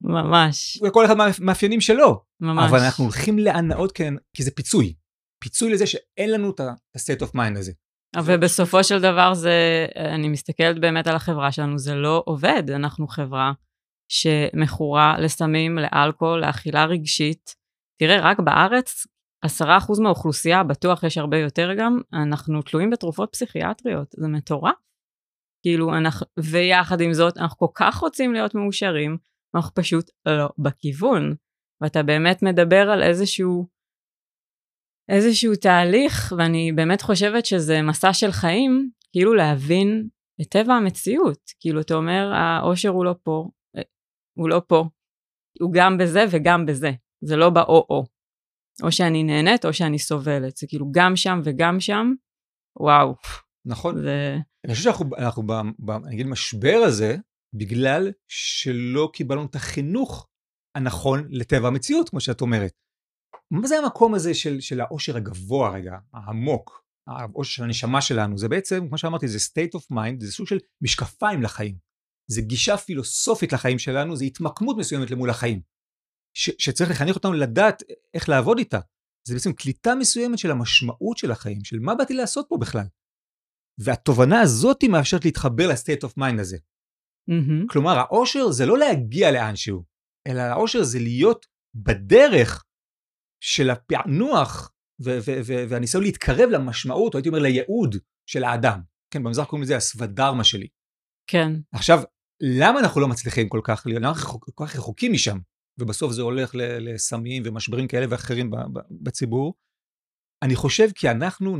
ממש. וכל אחד מהמאפיינים שלו. ממש. אבל אנחנו הולכים להנאות כן, כי זה פיצוי. פיצוי לזה שאין לנו את ה-state of mind הזה. ובסופו של דבר זה, אני מסתכלת באמת על החברה שלנו, זה לא עובד. אנחנו חברה שמכורה לסמים, לאלכוהול, לאכילה רגשית. תראה, רק בארץ, עשרה אחוז מהאוכלוסייה, בטוח יש הרבה יותר גם, אנחנו תלויים בתרופות פסיכיאטריות, זה מטורף. כאילו, אנחנו, ויחד עם זאת, אנחנו כל כך רוצים להיות מאושרים, אנחנו פשוט לא בכיוון. ואתה באמת מדבר על איזשהו, איזשהו תהליך, ואני באמת חושבת שזה מסע של חיים, כאילו להבין את טבע המציאות. כאילו, אתה אומר, האושר הוא לא פה, אה, הוא לא פה, הוא גם בזה וגם בזה, זה לא באו-או. או שאני נהנית או שאני סובלת, זה כאילו גם שם וגם שם, וואו. נכון. זה... אני חושב שאנחנו, אנחנו, ב, ב, אני אגיד, משבר הזה, בגלל שלא קיבלנו את החינוך הנכון לטבע המציאות, כמו שאת אומרת. מה זה המקום הזה של, של העושר הגבוה רגע, העמוק, העושר של הנשמה שלנו? זה בעצם, כמו שאמרתי, זה state of mind, זה סוג של משקפיים לחיים. זה גישה פילוסופית לחיים שלנו, זה התמקמות מסוימת למול החיים. ש, שצריך לחנך אותנו לדעת איך לעבוד איתה. זה בעצם קליטה מסוימת של המשמעות של החיים, של מה באתי לעשות פה בכלל. והתובנה הזאת מאפשרת להתחבר ל state of mind הזה. Mm-hmm. כלומר, האושר זה לא להגיע לאנשהו, אלא האושר זה להיות בדרך של הפענוח והניסיון להתקרב למשמעות, או הייתי אומר לייעוד של האדם. כן, במזרח קוראים לזה הסוודרמה שלי. כן. עכשיו, למה אנחנו לא מצליחים כל כך למה אנחנו כל כך רחוקים משם? ובסוף זה הולך לסמים ומשברים כאלה ואחרים בציבור. אני חושב כי אנחנו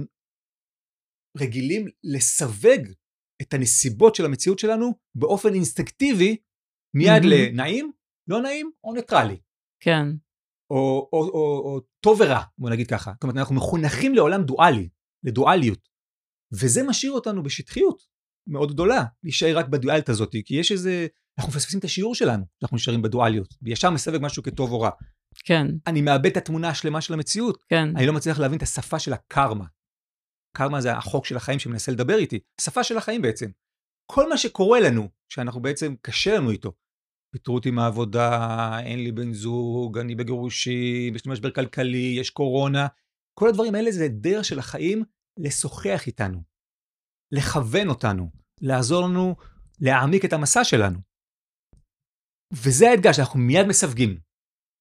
רגילים לסווג את הנסיבות של המציאות שלנו באופן אינסטקטיבי, מיד mm-hmm. לנעים, לא נעים או ניטרלי. כן. או, או, או, או טוב ורע, בוא נגיד ככה. זאת אומרת, אנחנו מחונכים לעולם דואלי, לדואליות. וזה משאיר אותנו בשטחיות מאוד גדולה, להישאר רק בדואליות הזאת, כי יש איזה, אנחנו מפספסים את השיעור שלנו, אנחנו נשארים בדואליות, וישר מסווג משהו כטוב או רע. כן. אני מאבד את התמונה השלמה של המציאות. כן. אני לא מצליח להבין את השפה של הקרמה. קרמה זה החוק של החיים שמנסה לדבר איתי, השפה של החיים בעצם. כל מה שקורה לנו, שאנחנו בעצם, קשה לנו איתו, פיטרו אותי מהעבודה, אין לי בן זוג, אני בגירושים, יש לי משבר כלכלי, יש קורונה, כל הדברים האלה זה דרך של החיים לשוחח איתנו, לכוון אותנו, לעזור לנו להעמיק את המסע שלנו. וזה האתגר שאנחנו מיד מסווגים.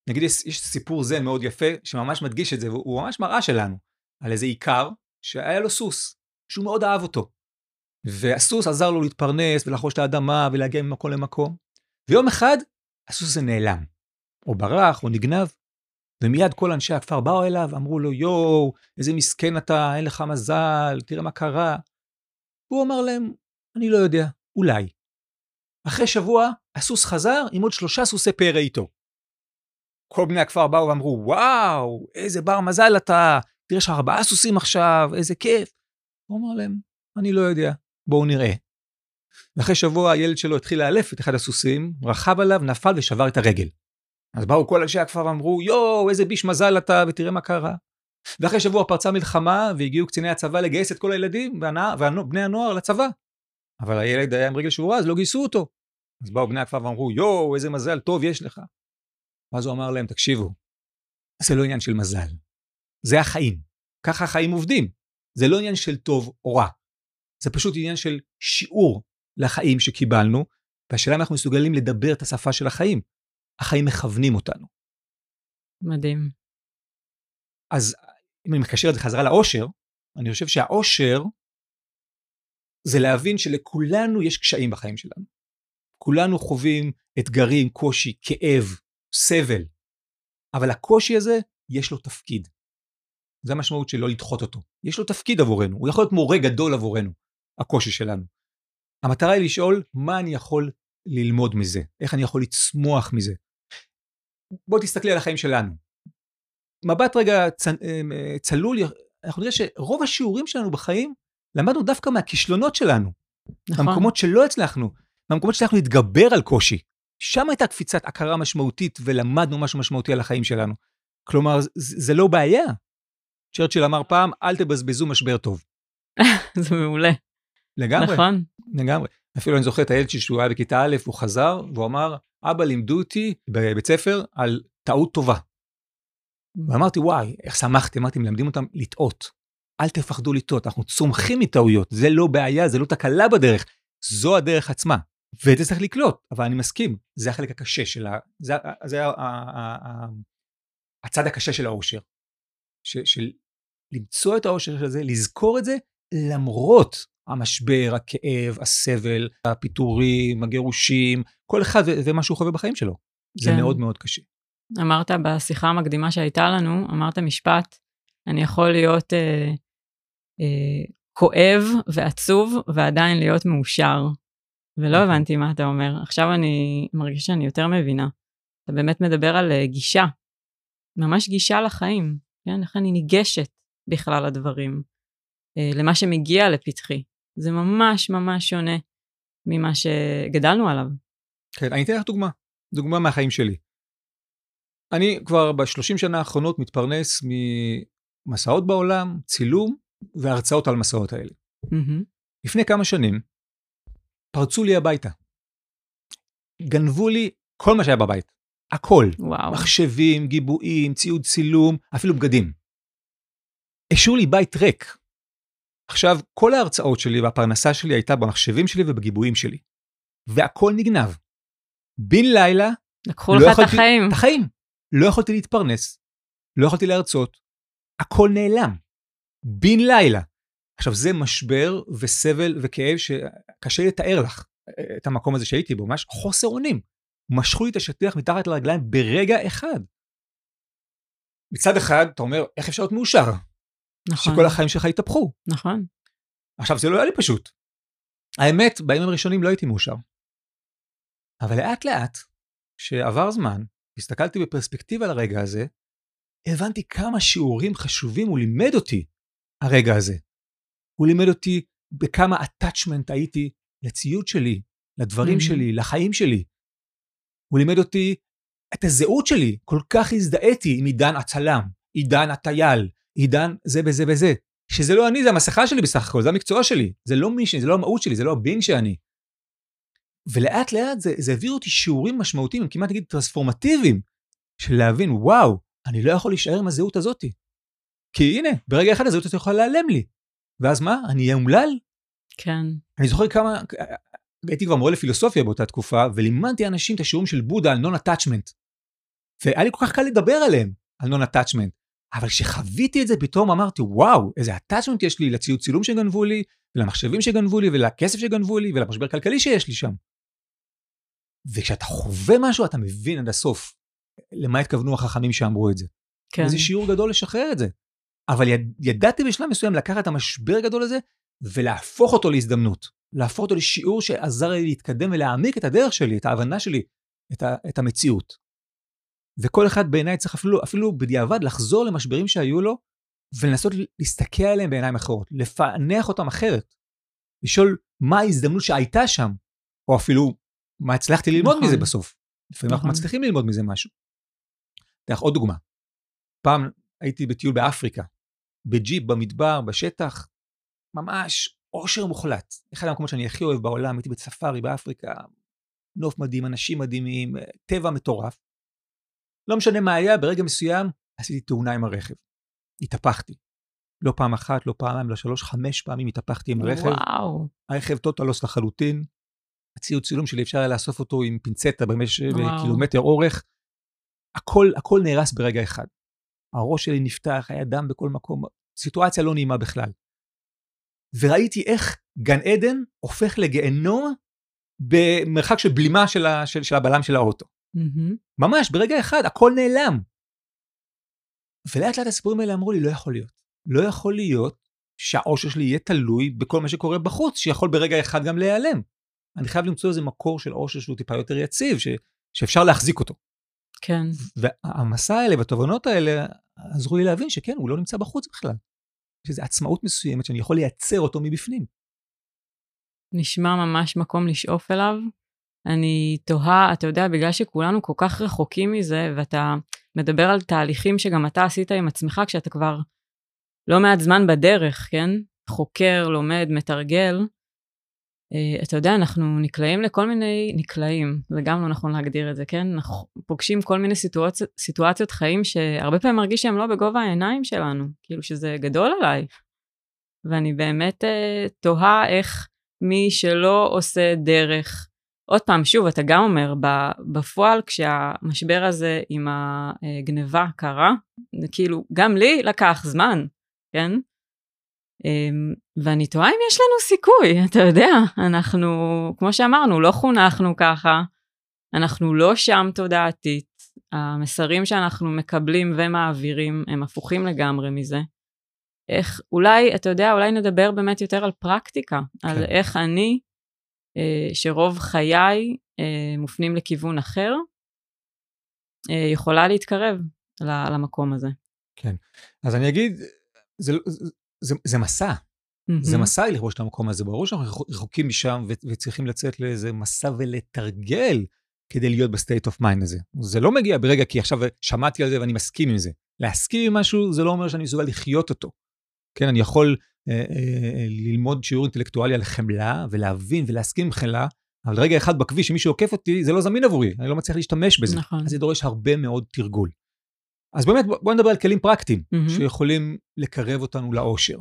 נגיד יש, יש סיפור זה מאוד יפה שממש מדגיש את זה, והוא ממש מראה שלנו, על איזה עיקר שהיה לו סוס, שהוא מאוד אהב אותו. והסוס עזר לו להתפרנס ולחוש את האדמה ולהגיע ממקום למקום. ויום אחד הסוס הזה נעלם, או ברח, או נגנב. ומיד כל אנשי הכפר באו אליו, אמרו לו, יואו, איזה מסכן אתה, אין לך מזל, תראה מה קרה. הוא אמר להם, אני לא יודע, אולי. אחרי שבוע, הסוס חזר עם עוד שלושה סוסי פרא איתו. כל בני הכפר באו ואמרו, וואו, איזה בר מזל אתה, תראה, יש לך ארבעה סוסים עכשיו, איזה כיף. הוא אמר להם, אני לא יודע, בואו נראה. ואחרי שבוע הילד שלו התחיל לאלף את אחד הסוסים, רכב עליו, נפל ושבר את הרגל. אז באו כל אנשי הכפר ואמרו, יואו, איזה ביש מזל אתה, ותראה מה קרה. ואחרי שבוע פרצה מלחמה, והגיעו קציני הצבא לגייס את כל הילדים ובני הנוער לצבא. אבל הילד היה עם רגל שבורה, אז לא גייסו אותו. אז באו בני הכפר ואמרו, יואו, איזה מזל טוב יש לך. ואז הוא אמר להם, תקשיבו, זה לא עניין של מזל, זה החיים. ככה החיים עובדים. זה לא עניין של טוב או רע. זה פשוט עניין של שיעור לחיים שקיבלנו, והשאלה אם אנחנו מסוגלים לדבר את השפה של החיים. החיים מכוונים אותנו. מדהים. אז אם אני מקשר את זה חזרה לאושר, אני חושב שהאושר זה להבין שלכולנו יש קשיים בחיים שלנו. כולנו חווים אתגרים, קושי, כאב, סבל, אבל הקושי הזה, יש לו תפקיד. זה המשמעות של לא לדחות אותו. יש לו תפקיד עבורנו, הוא יכול להיות מורה גדול עבורנו, הקושי שלנו. המטרה היא לשאול מה אני יכול ללמוד מזה, איך אני יכול לצמוח מזה. בוא תסתכלי על החיים שלנו. מבט רגע צ... אה, צלול, אנחנו נראה שרוב השיעורים שלנו בחיים למדנו דווקא מהכישלונות שלנו. נכון. במקומות שלא הצלחנו, במקומות שהצלחנו להתגבר על קושי. שם הייתה קפיצת הכרה משמעותית ולמדנו משהו משמעותי על החיים שלנו. כלומר, זה לא בעיה. צ'רצ'יל אמר פעם, אל תבזבזו משבר טוב. זה מעולה. לגמרי. נכון. לגמרי. אפילו אני זוכר את הילד שלי שהוא היה בכיתה א', הוא חזר, והוא אמר, אבא לימדו אותי בבית ספר על טעות טובה. ואמרתי, וואי, איך שמחתי, אמרתי, מלמדים אותם לטעות. אל תפחדו לטעות, אנחנו צומחים מטעויות, זה לא בעיה, זה לא תקלה בדרך, זו הדרך עצמה. ואת זה צריך לקלוט, אבל אני מסכים, זה החלק הקשה של ה... זה, זה ה, ה, ה, ה, הצד הקשה של האושר. ש, של למצוא את האושר של זה, לזכור את זה, למרות המשבר, הכאב, הסבל, הפיטורים, הגירושים, כל אחד ומה שהוא חווה בחיים שלו. זה כן. מאוד מאוד קשה. אמרת בשיחה המקדימה שהייתה לנו, אמרת משפט, אני יכול להיות אה, אה, כואב ועצוב ועדיין להיות מאושר. ולא נכון. הבנתי מה אתה אומר. עכשיו אני מרגישה שאני יותר מבינה. אתה באמת מדבר על אה, גישה, ממש גישה לחיים, כן? איך אני ניגשת בכלל לדברים, אה, למה שמגיע לפתחי. זה ממש ממש שונה ממה שגדלנו עליו. כן, אני אתן לך דוגמה, דוגמה מהחיים שלי. אני כבר בשלושים שנה האחרונות מתפרנס ממסעות בעולם, צילום והרצאות על המסעות האלה. Mm-hmm. לפני כמה שנים פרצו לי הביתה. גנבו לי כל מה שהיה בבית. הכל. וואו. מחשבים, גיבויים, ציוד צילום, אפילו בגדים. השאירו לי בית ריק. עכשיו, כל ההרצאות שלי והפרנסה שלי הייתה במחשבים שלי ובגיבויים שלי. והכל נגנב. בן לילה, לקחו לא לך את החיים. את החיים. לא יכולתי להתפרנס, לא יכולתי להרצות, הכל נעלם. בן לילה. עכשיו, זה משבר וסבל וכאב שקשה לתאר לך את המקום הזה שהייתי בו, ממש חוסר אונים. משכו לי את השטיח מתחת לרגליים ברגע אחד. מצד אחד, אתה אומר, איך אפשר להיות מאושר? נכון. שכל החיים שלך התהפכו. נכון. עכשיו, זה לא היה לי פשוט. האמת, בימים הראשונים לא הייתי מאושר. אבל לאט לאט, שעבר זמן, הסתכלתי בפרספקטיבה על הרגע הזה, הבנתי כמה שיעורים חשובים הוא לימד אותי, הרגע הזה. הוא לימד אותי בכמה attachment הייתי לציוד שלי, לדברים mm-hmm. שלי, לחיים שלי. הוא לימד אותי את הזהות שלי, כל כך הזדהיתי עם עידן הצלם, עידן הטייל, עידן זה וזה וזה. שזה לא אני, זה המסכה שלי בסך הכל, זה המקצוע שלי. זה לא מי שאני, זה לא המהות שלי, זה לא הבינג שאני. ולאט לאט זה, זה העביר אותי שיעורים משמעותיים, כמעט נגיד טרנספורמטיביים, של להבין, וואו, אני לא יכול להישאר עם הזהות הזאתי. כי הנה, ברגע אחד הזהות הזאת יכולה להיעלם לי. ואז מה? אני אהיה אומלל? כן. אני זוכר כמה, הייתי כבר מורה לפילוסופיה באותה תקופה, ולימדתי אנשים את השיעורים של בודה על נון-אטאצ'מנט. והיה לי כל כך קל לדבר עליהם, על נון-אטאצ'מנט. אבל כשחוויתי את זה, פתאום אמרתי, וואו, איזה אטאצ'מנט יש לי לציוד צילום שגנבו לי, ולמחשבים שגנבו לי, ולכסף שגנבו לי, ולמשבר כלכלי שיש לי שם. וכשאתה חווה משהו, אתה מבין עד הסוף למה התכוונו החכמים שאמרו את זה. כן. וזה שיעור גדול לשחרר את זה. אבל יד, ידעתי בשלב מסוים לקחת את המשבר הגדול הזה ולהפוך אותו להזדמנות. להפוך אותו לשיעור שעזר לי להתקדם ולהעמיק את הדרך שלי, את ההבנה שלי, את, ה, את המציאות. וכל אחד בעיניי צריך אפילו, אפילו בדיעבד לחזור למשברים שהיו לו ולנסות להסתכל עליהם בעיניים אחרות, לפענח אותם אחרת. לשאול מה ההזדמנות שהייתה שם, או אפילו מה הצלחתי ללמוד נכון. מזה בסוף. לפעמים נכון. אנחנו מצליחים ללמוד מזה משהו. אתן לך עוד דוגמה. פעם הייתי בטיול באפריקה, בג'יפ, במדבר, בשטח, ממש אושר מוחלט. אחד המקומות שאני הכי אוהב בעולם, הייתי בצפארי באפריקה, נוף מדהים, אנשים מדהימים, טבע מטורף. לא משנה מה היה, ברגע מסוים עשיתי תאונה עם הרכב. התהפכתי. לא פעם אחת, לא פעמיים, לא שלוש, חמש פעמים התהפכתי עם הרכב. וואו. הרכב טוטלוס לחלוטין. הציוד צילום שלי אפשר היה לאסוף אותו עם פינצטה במשך קילומטר אורך. הכל, הכל נהרס ברגע אחד. הראש שלי נפתח, היה דם בכל מקום, סיטואציה לא נעימה בכלל. וראיתי איך גן עדן הופך לגיהנום במרחק של בלימה של, ה, של, של הבלם של האוטו. Mm-hmm. ממש, ברגע אחד, הכל נעלם. ולאט לאט הסיפורים האלה אמרו לי, לא יכול להיות. לא יכול להיות שהאושר שלי יהיה תלוי בכל מה שקורה בחוץ, שיכול ברגע אחד גם להיעלם. אני חייב למצוא איזה מקור של אושר שהוא טיפה יותר יציב, ש, שאפשר להחזיק אותו. כן. והמסע האלה והתובנות האלה עזרו לי להבין שכן, הוא לא נמצא בחוץ בכלל. יש איזו עצמאות מסוימת שאני יכול לייצר אותו מבפנים. נשמע ממש מקום לשאוף אליו. אני תוהה, אתה יודע, בגלל שכולנו כל כך רחוקים מזה, ואתה מדבר על תהליכים שגם אתה עשית עם עצמך כשאתה כבר לא מעט זמן בדרך, כן? חוקר, לומד, מתרגל. אה, אתה יודע, אנחנו נקלעים לכל מיני, נקלעים, זה גם לא נכון להגדיר את זה, כן? אנחנו פוגשים כל מיני סיטואציות, סיטואציות חיים שהרבה פעמים מרגיש שהם לא בגובה העיניים שלנו, כאילו שזה גדול עליי. ואני באמת uh, תוהה איך מי שלא עושה דרך, עוד פעם, שוב, אתה גם אומר, בפועל כשהמשבר הזה עם הגניבה קרה, כאילו, גם לי לקח זמן, כן? אמ, ואני תוהה אם יש לנו סיכוי, אתה יודע, אנחנו, כמו שאמרנו, לא חונכנו ככה, אנחנו לא שם תודעתית, המסרים שאנחנו מקבלים ומעבירים הם הפוכים לגמרי מזה. איך, אולי, אתה יודע, אולי נדבר באמת יותר על פרקטיקה, כן. על איך אני, שרוב חיי אה, מופנים לכיוון אחר, אה, יכולה להתקרב למקום הזה. כן, אז אני אגיד, זה, זה, זה, זה מסע. Mm-hmm. זה מסע לכבוש את המקום הזה. ברור שאנחנו רחוקים משם ו- וצריכים לצאת לאיזה מסע ולתרגל כדי להיות ב state of mind הזה. זה לא מגיע ברגע כי עכשיו שמעתי על זה ואני מסכים עם זה. להסכים עם משהו זה לא אומר שאני מסוגל לחיות אותו. כן, אני יכול אה, אה, אה, ללמוד שיעור אינטלקטואלי על חמלה ולהבין ולהסכים עם חמלה, אבל רגע אחד בכביש, אם מישהו עוקף אותי, זה לא זמין עבורי, אני לא מצליח להשתמש בזה. נכון. אז זה דורש הרבה מאוד תרגול. אז באמת, בואו נדבר על כלים פרקטיים mm-hmm. שיכולים לקרב אותנו לאושר.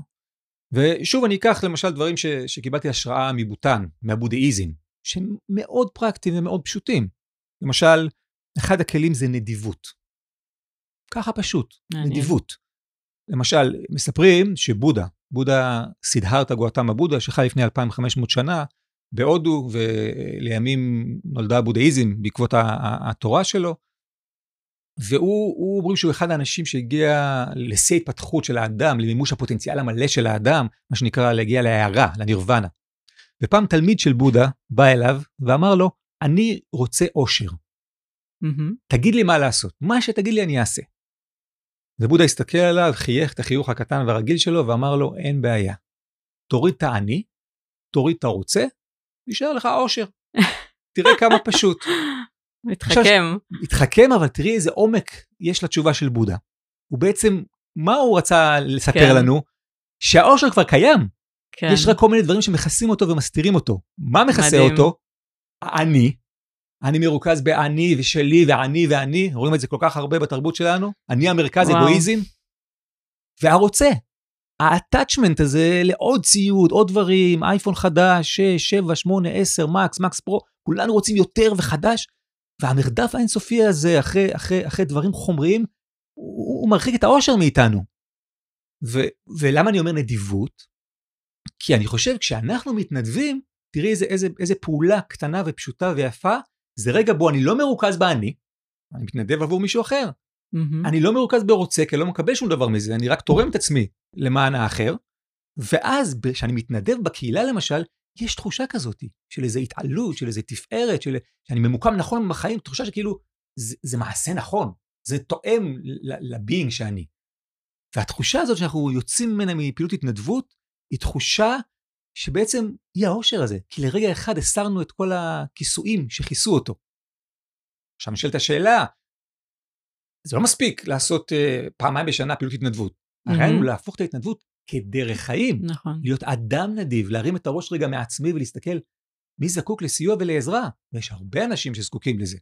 ושוב, אני אקח למשל דברים ש, שקיבלתי השראה מבוטן, מהבודהיזם, שהם מאוד פרקטיים ומאוד פשוטים. למשל, אחד הכלים זה נדיבות. ככה פשוט, מעניין. נדיבות. למשל, מספרים שבודה, בודה סידהרתא גואטמה בודה, שחי לפני 2500 שנה, בהודו, ולימים נולדה הבודהיזם בעקבות התורה שלו. והוא, אומרים שהוא אחד האנשים שהגיע לשיא התפתחות של האדם, למימוש הפוטנציאל המלא של האדם, מה שנקרא להגיע להערה, לנירוונה. ופעם תלמיד של בודה בא אליו ואמר לו, אני רוצה אושר. Mm-hmm. תגיד לי מה לעשות, מה שתגיד לי אני אעשה. ובודה הסתכל עליו, חייך את החיוך הקטן והרגיל שלו ואמר לו, אין בעיה. תוריד את האני, תוריד את הרוצה, יישאר לך אושר. תראה כמה פשוט. מתחכם. מתחכם, אבל תראי איזה עומק יש לתשובה של בודה. הוא בעצם, מה הוא רצה לספר כן. לנו? שהאושר כבר קיים. כן. יש רק כל מיני דברים שמכסים אותו ומסתירים אותו. מה מכסה. אותו? אני. אני מרוכז באני ושלי ואני ואני, רואים את זה כל כך הרבה בתרבות שלנו. אני המרכז, וואו. אגואיזם. והרוצה. ה-attachment הזה לעוד ציוד, עוד דברים, אייפון חדש, 6, 7, 8, 10, מקס, מקס פרו, כולנו רוצים יותר וחדש, והמרדף האינסופי הזה אחרי, אחרי, אחרי דברים חומריים, הוא, הוא מרחיק את האושר מאיתנו. ו, ולמה אני אומר נדיבות? כי אני חושב כשאנחנו מתנדבים, תראי איזה, איזה, איזה פעולה קטנה ופשוטה ויפה, זה רגע בו אני לא מרוכז באני, אני מתנדב עבור מישהו אחר. Mm-hmm. אני לא מרוכז ברוצה, כי אני לא מקבל שום דבר מזה, אני רק תורם את עצמי למען האחר. ואז כשאני מתנדב בקהילה למשל, יש תחושה כזאת של איזו התעלות, של איזו תפארת, של שאני ממוקם נכון בחיים, תחושה שכאילו זה, זה מעשה נכון, זה תואם לביינג שאני. והתחושה הזאת שאנחנו יוצאים ממנה מפעילות התנדבות, היא תחושה שבעצם היא האושר הזה, כי לרגע אחד הסרנו את כל הכיסויים שכיסו אותו. עכשיו נשאלת השאלה, זה לא מספיק לעשות uh, פעמיים בשנה פעילות התנדבות. Mm-hmm. הרעיון הוא להפוך את ההתנדבות כדרך חיים. נכון. להיות אדם נדיב, להרים את הראש רגע מעצמי ולהסתכל מי זקוק לסיוע ולעזרה, ויש הרבה אנשים שזקוקים לזה.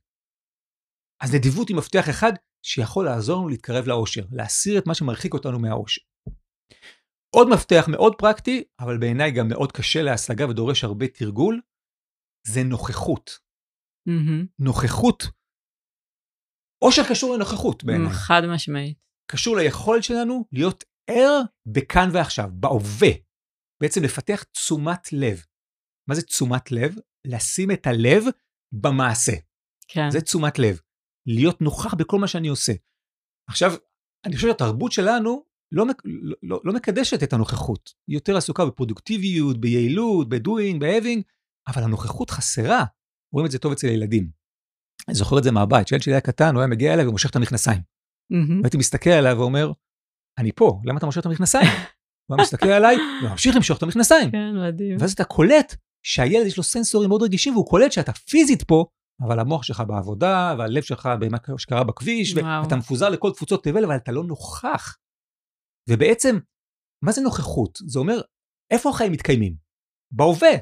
אז נדיבות היא מפתח אחד שיכול לעזור לנו להתקרב לאושר, להסיר את מה שמרחיק אותנו מהאושר. עוד מפתח מאוד פרקטי, אבל בעיניי גם מאוד קשה להשגה ודורש הרבה תרגול, זה נוכחות. Mm-hmm. נוכחות, אושר קשור לנוכחות בעיניי. חד משמעית. קשור ליכולת שלנו להיות ער בכאן ועכשיו, בהווה. בעצם לפתח תשומת לב. מה זה תשומת לב? לשים את הלב במעשה. כן. זה תשומת לב. להיות נוכח בכל מה שאני עושה. עכשיו, אני חושב שהתרבות שלנו לא, לא, לא, לא מקדשת את הנוכחות. היא יותר עסוקה בפרודוקטיביות, ביעילות, בדואינג, בהאבינג, אבל הנוכחות חסרה. רואים את זה טוב אצל ילדים. אני זוכר את זה מהבית, כשילד שלי היה קטן, הוא היה מגיע אליי ומושך את המכנסיים. Mm-hmm. והייתי מסתכל עליו ואומר, אני פה, למה אתה מושך את המכנסיים? הוא היה מסתכל עליי, וממשיך למשוך את המכנסיים. כן, מדהים. ואז אתה קולט שהילד יש לו סנסורים מאוד רגישים, והוא קולט שאתה פיזית פה, אבל המוח שלך בעבודה, והלב שלך במה שקרה בכביש, וואו. ואתה מפוזר לכל תפוצות תבל, אבל אתה לא נוכח. ובעצם, מה זה נוכחות? זה אומר, איפה החיים מתקיימים? בהווה.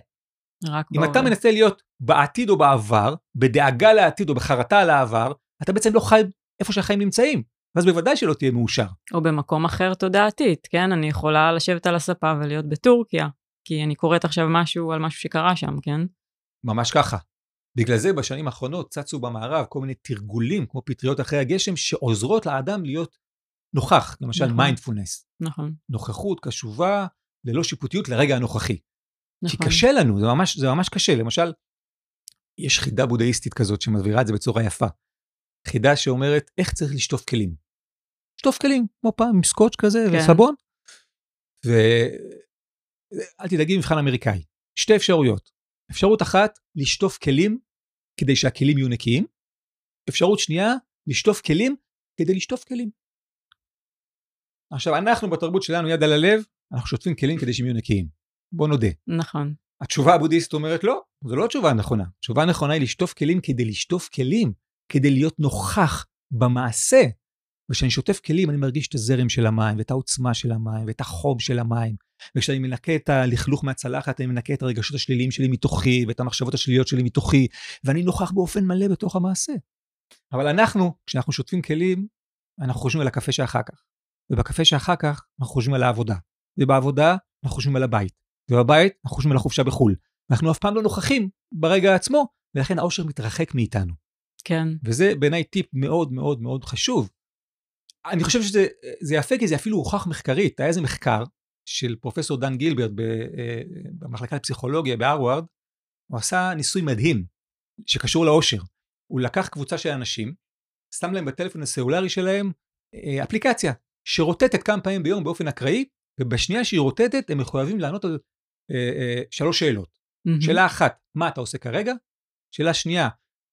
רק אם בהווה. אתה מנסה להיות בעתיד או בעבר, בדאגה לעתיד או בחרטה על העבר, אתה בעצם לא חי איפה שהחיים נמצאים. ואז בוודאי שלא תהיה מאושר. או במקום אחר תודעתית, כן? אני יכולה לשבת על הספה ולהיות בטורקיה, כי אני קוראת עכשיו משהו על משהו שקרה שם, כן? ממש ככה. בגלל זה בשנים האחרונות צצו במערב כל מיני תרגולים, כמו פטריות אחרי הגשם, שעוזרות לאדם להיות נוכח, למשל מיינדפולנס. נכון. נכון. נוכחות קשובה, ללא שיפוטיות לרגע הנוכחי. נכון. כי קשה לנו, זה ממש, זה ממש קשה. למשל, יש חידה בודהיסטית כזאת שמבהירה את זה בצורה יפה. חידה שאומרת איך צריך לשטוף כלים. לשטוף כלים, כמו פעם, עם סקוץ' כזה כן. וסבון. ואל תדאגי מבחן אמריקאי. שתי אפשרויות. אפשרות אחת, לשטוף כלים כדי שהכלים יהיו נקיים. אפשרות שנייה, לשטוף כלים כדי לשטוף כלים. עכשיו, אנחנו בתרבות שלנו, יד על הלב, אנחנו שוטפים כלים כדי שהם יהיו נקיים. בוא נודה. נכון. התשובה הבודהיסט אומרת לא, זו לא התשובה הנכונה. התשובה הנכונה היא לשטוף כלים כדי לשטוף כלים, כדי להיות נוכח במעשה. וכשאני שוטף כלים אני מרגיש את הזרם של המים, ואת העוצמה של המים, ואת החום של המים. וכשאני מנקה את הלכלוך מהצלחת, אני מנקה את הרגשות השליליים שלי מתוכי, ואת המחשבות השליליות שלי מתוכי, ואני נוכח באופן מלא בתוך המעשה. אבל אנחנו, כשאנחנו שוטפים כלים, אנחנו חושבים על הקפה שאחר כך. ובקפה שאחר כך אנחנו חושבים על העבודה. ובעבודה אנחנו חושבים על הבית. ובבית אנחנו חושבים על החופשה בחו"ל. אנחנו אף פעם לא נוכחים ברגע עצמו, ולכן האושר מתרחק מאיתנו. כן. וזה בעיניי טיפ מאוד מאוד מאוד חשוב. אני חושב שזה יפה כי זה אפילו הוכח מחקרית. היה איזה מחקר של פרופסור דן גילברט אה, במחלקה לפסיכולוגיה בהרווארד, הוא עשה ניסוי מדהים שקשור לאושר. הוא לקח קבוצה של אנשים, שם להם בטלפון הסלולרי שלהם אה, אפליקציה שרוטטת כמה פעמים ביום באופן אקראי, ובשנייה שהיא רוטטת הם מחויבים לענות על אה, אה, שלוש שאלות. Mm-hmm. שאלה אחת, מה אתה עושה כרגע? שאלה שנייה,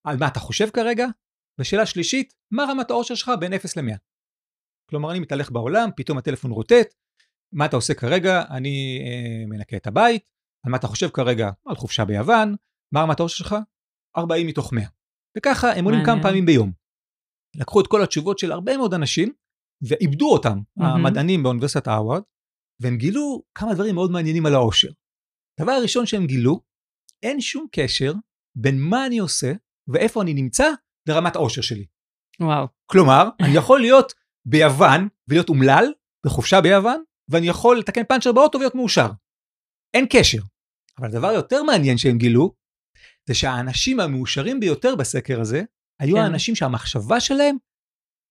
על מה אתה חושב כרגע? ושאלה שלישית, מה רמת האושר שלך בין 0 ל-100? כלומר, אני מתהלך בעולם, פתאום הטלפון רוטט, מה אתה עושה כרגע? אני אה, מנקה את הבית, על מה אתה חושב כרגע? על חופשה ביוון, מה רמת האושר שלך? 40 מתוך 100. וככה הם עולים כמה פעמים ביום. לקחו את כל התשובות של הרבה מאוד אנשים, ועיבדו אותם, mm-hmm. המדענים באוניברסיטת האווארד, והם גילו כמה דברים מאוד מעניינים על האושר. הדבר הראשון שהם גילו, אין שום קשר בין מה אני עושה ואיפה אני נמצא לרמת האושר שלי. וואו. כלומר, אני יכול להיות ביוון ולהיות אומלל, בחופשה ביוון, ואני יכול לתקן פאנצ'ר באוטו ולהיות מאושר. אין קשר. אבל הדבר היותר מעניין שהם גילו, זה שהאנשים המאושרים ביותר בסקר הזה, היו כן. האנשים שהמחשבה שלהם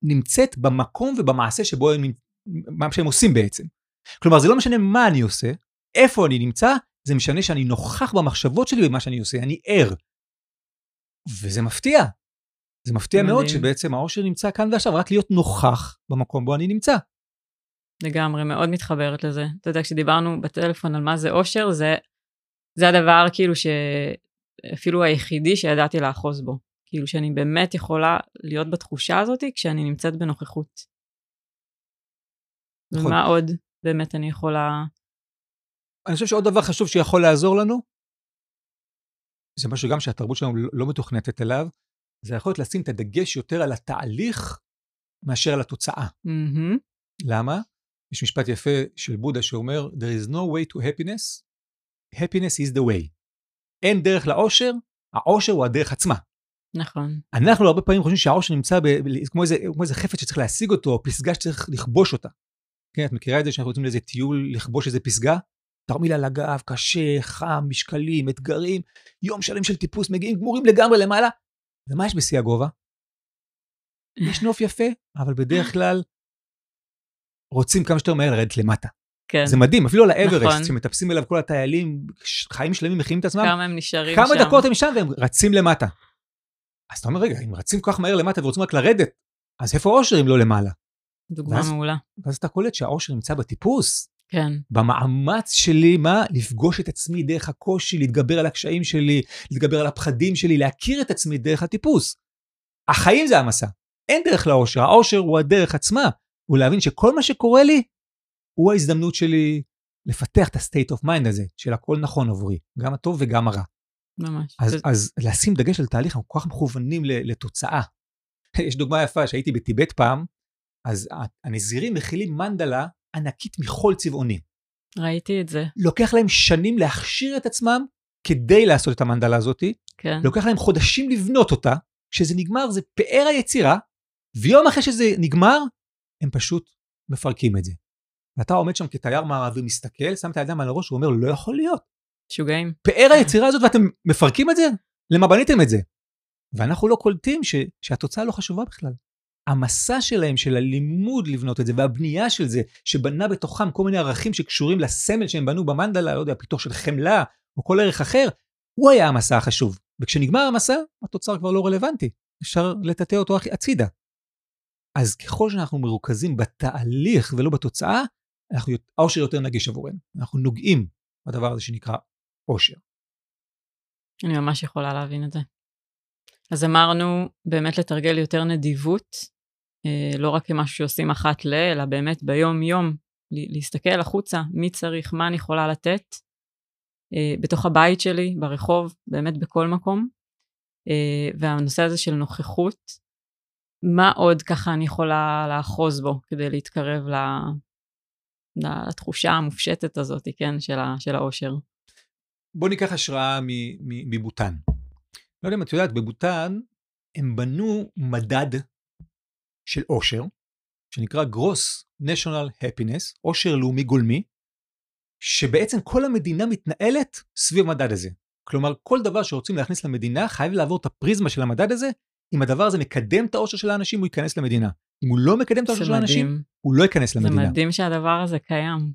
נמצאת במקום ובמעשה שבו הם, מה שהם עושים בעצם. כלומר, זה לא משנה מה אני עושה, איפה אני נמצא, זה משנה שאני נוכח במחשבות שלי במה שאני עושה, אני ער. וזה מפתיע. זה מפתיע מדהים. מאוד שבעצם העושר נמצא כאן ועכשיו, רק להיות נוכח במקום בו אני נמצא. לגמרי, מאוד מתחברת לזה. אתה יודע, כשדיברנו בטלפון על מה זה עושר, זה, זה הדבר כאילו שאפילו היחידי שידעתי לאחוז בו. כאילו שאני באמת יכולה להיות בתחושה הזאת כשאני נמצאת בנוכחות. נכון. ומה עוד באמת אני יכולה... אני חושב שעוד דבר חשוב שיכול לעזור לנו, זה משהו גם שהתרבות שלנו לא מתוכנתת אליו, זה יכול להיות לשים את הדגש יותר על התהליך מאשר על התוצאה. Mm-hmm. למה? יש משפט יפה של בודה שאומר, There is no way to happiness, happiness is the way. אין דרך לאושר, האושר הוא הדרך עצמה. נכון. אנחנו הרבה פעמים חושבים שהאושר נמצא ב, כמו, איזה, כמו איזה חפץ שצריך להשיג אותו, או פסגה שצריך לכבוש אותה. כן, את מכירה את זה שאנחנו יוצאים לאיזה טיול לכבוש איזה פסגה? תרמיל על הגב, קשה, חם, משקלים, אתגרים, יום שלם של טיפוס, מגיעים גמורים לגמרי למעלה. ומה יש בשיא הגובה? יש נוף יפה, אבל בדרך כלל רוצים כמה שיותר מהר לרדת למטה. כן. זה מדהים, אפילו על האברסט, נכון. שמטפסים אליו כל הטיילים, חיים שלמים מכינים את עצמם. כמה הם נשארים כמה שם. כמה דקות הם שם והם רצים למטה. אז אתה אומר, רגע, אם רצים כל כך מהר למטה ורוצים רק לרדת, אז איפה האושר אם לא למעלה? דוגמה ואז, מעולה. ואז אתה קולט שהאושר נמצא בטיפוס. כן. במאמץ שלי, מה? לפגוש את עצמי דרך הקושי, להתגבר על הקשיים שלי, להתגבר על הפחדים שלי, להכיר את עצמי דרך הטיפוס. החיים זה המסע. אין דרך לאושר, האושר הוא הדרך עצמה. הוא להבין שכל מה שקורה לי, הוא ההזדמנות שלי לפתח את ה-state of mind הזה, של הכל נכון עבורי, גם הטוב וגם הרע. ממש. אז, זה... אז לשים דגש על תהליך, אנחנו כל כך מכוונים לתוצאה. יש דוגמה יפה שהייתי בטיבט פעם, אז הנזירים מכילים מנדלה ענקית מחול צבעוני. ראיתי את זה. לוקח להם שנים להכשיר את עצמם כדי לעשות את המנדלה הזאת. כן. לוקח להם חודשים לבנות אותה, כשזה נגמר זה פאר היצירה, ויום אחרי שזה נגמר, הם פשוט מפרקים את זה. ואתה עומד שם כתייר מערבי, מסתכל, שם את הידיים על הראש, הוא אומר, לא יכול להיות. שוגעים. פאר היצירה הזאת ואתם מפרקים את זה? למה בניתם את זה? ואנחנו לא קולטים ש, שהתוצאה לא חשובה בכלל. המסע שלהם, של הלימוד לבנות את זה, והבנייה של זה, שבנה בתוכם כל מיני ערכים שקשורים לסמל שהם בנו במנדלה, לא יודע, פיתוח של חמלה, או כל ערך אחר, הוא היה המסע החשוב. וכשנגמר המסע, התוצר כבר לא רלוונטי. אפשר לטאטא אותו הצידה. אז ככל שאנחנו מרוכזים בתהליך ולא בתוצאה, אנחנו, האושר יותר נגיש עבורנו. אנחנו נוגעים בדבר הזה שנקרא אושר. אני ממש יכולה להבין את זה. אז אמרנו באמת לתרגל יותר נדיבות, אה, לא רק כמשהו שעושים אחת ל, אלא באמת ביום-יום, להסתכל החוצה, מי צריך, מה אני יכולה לתת, אה, בתוך הבית שלי, ברחוב, באמת בכל מקום. אה, והנושא הזה של נוכחות, מה עוד ככה אני יכולה לאחוז בו כדי להתקרב לתחושה המופשטת הזאת, כן, של האושר. בוא ניקח השראה מבוטן. לא יודע אם את יודעת, בבוטן הם בנו מדד של אושר, שנקרא Gross National Happiness, אושר לאומי גולמי, שבעצם כל המדינה מתנהלת סביב המדד הזה. כלומר, כל דבר שרוצים להכניס למדינה חייב לעבור את הפריזמה של המדד הזה. אם הדבר הזה מקדם את האושר של האנשים, הוא ייכנס למדינה. אם הוא לא מקדם את האושר של האנשים, הוא לא ייכנס למדינה. זה מדהים שהדבר הזה קיים.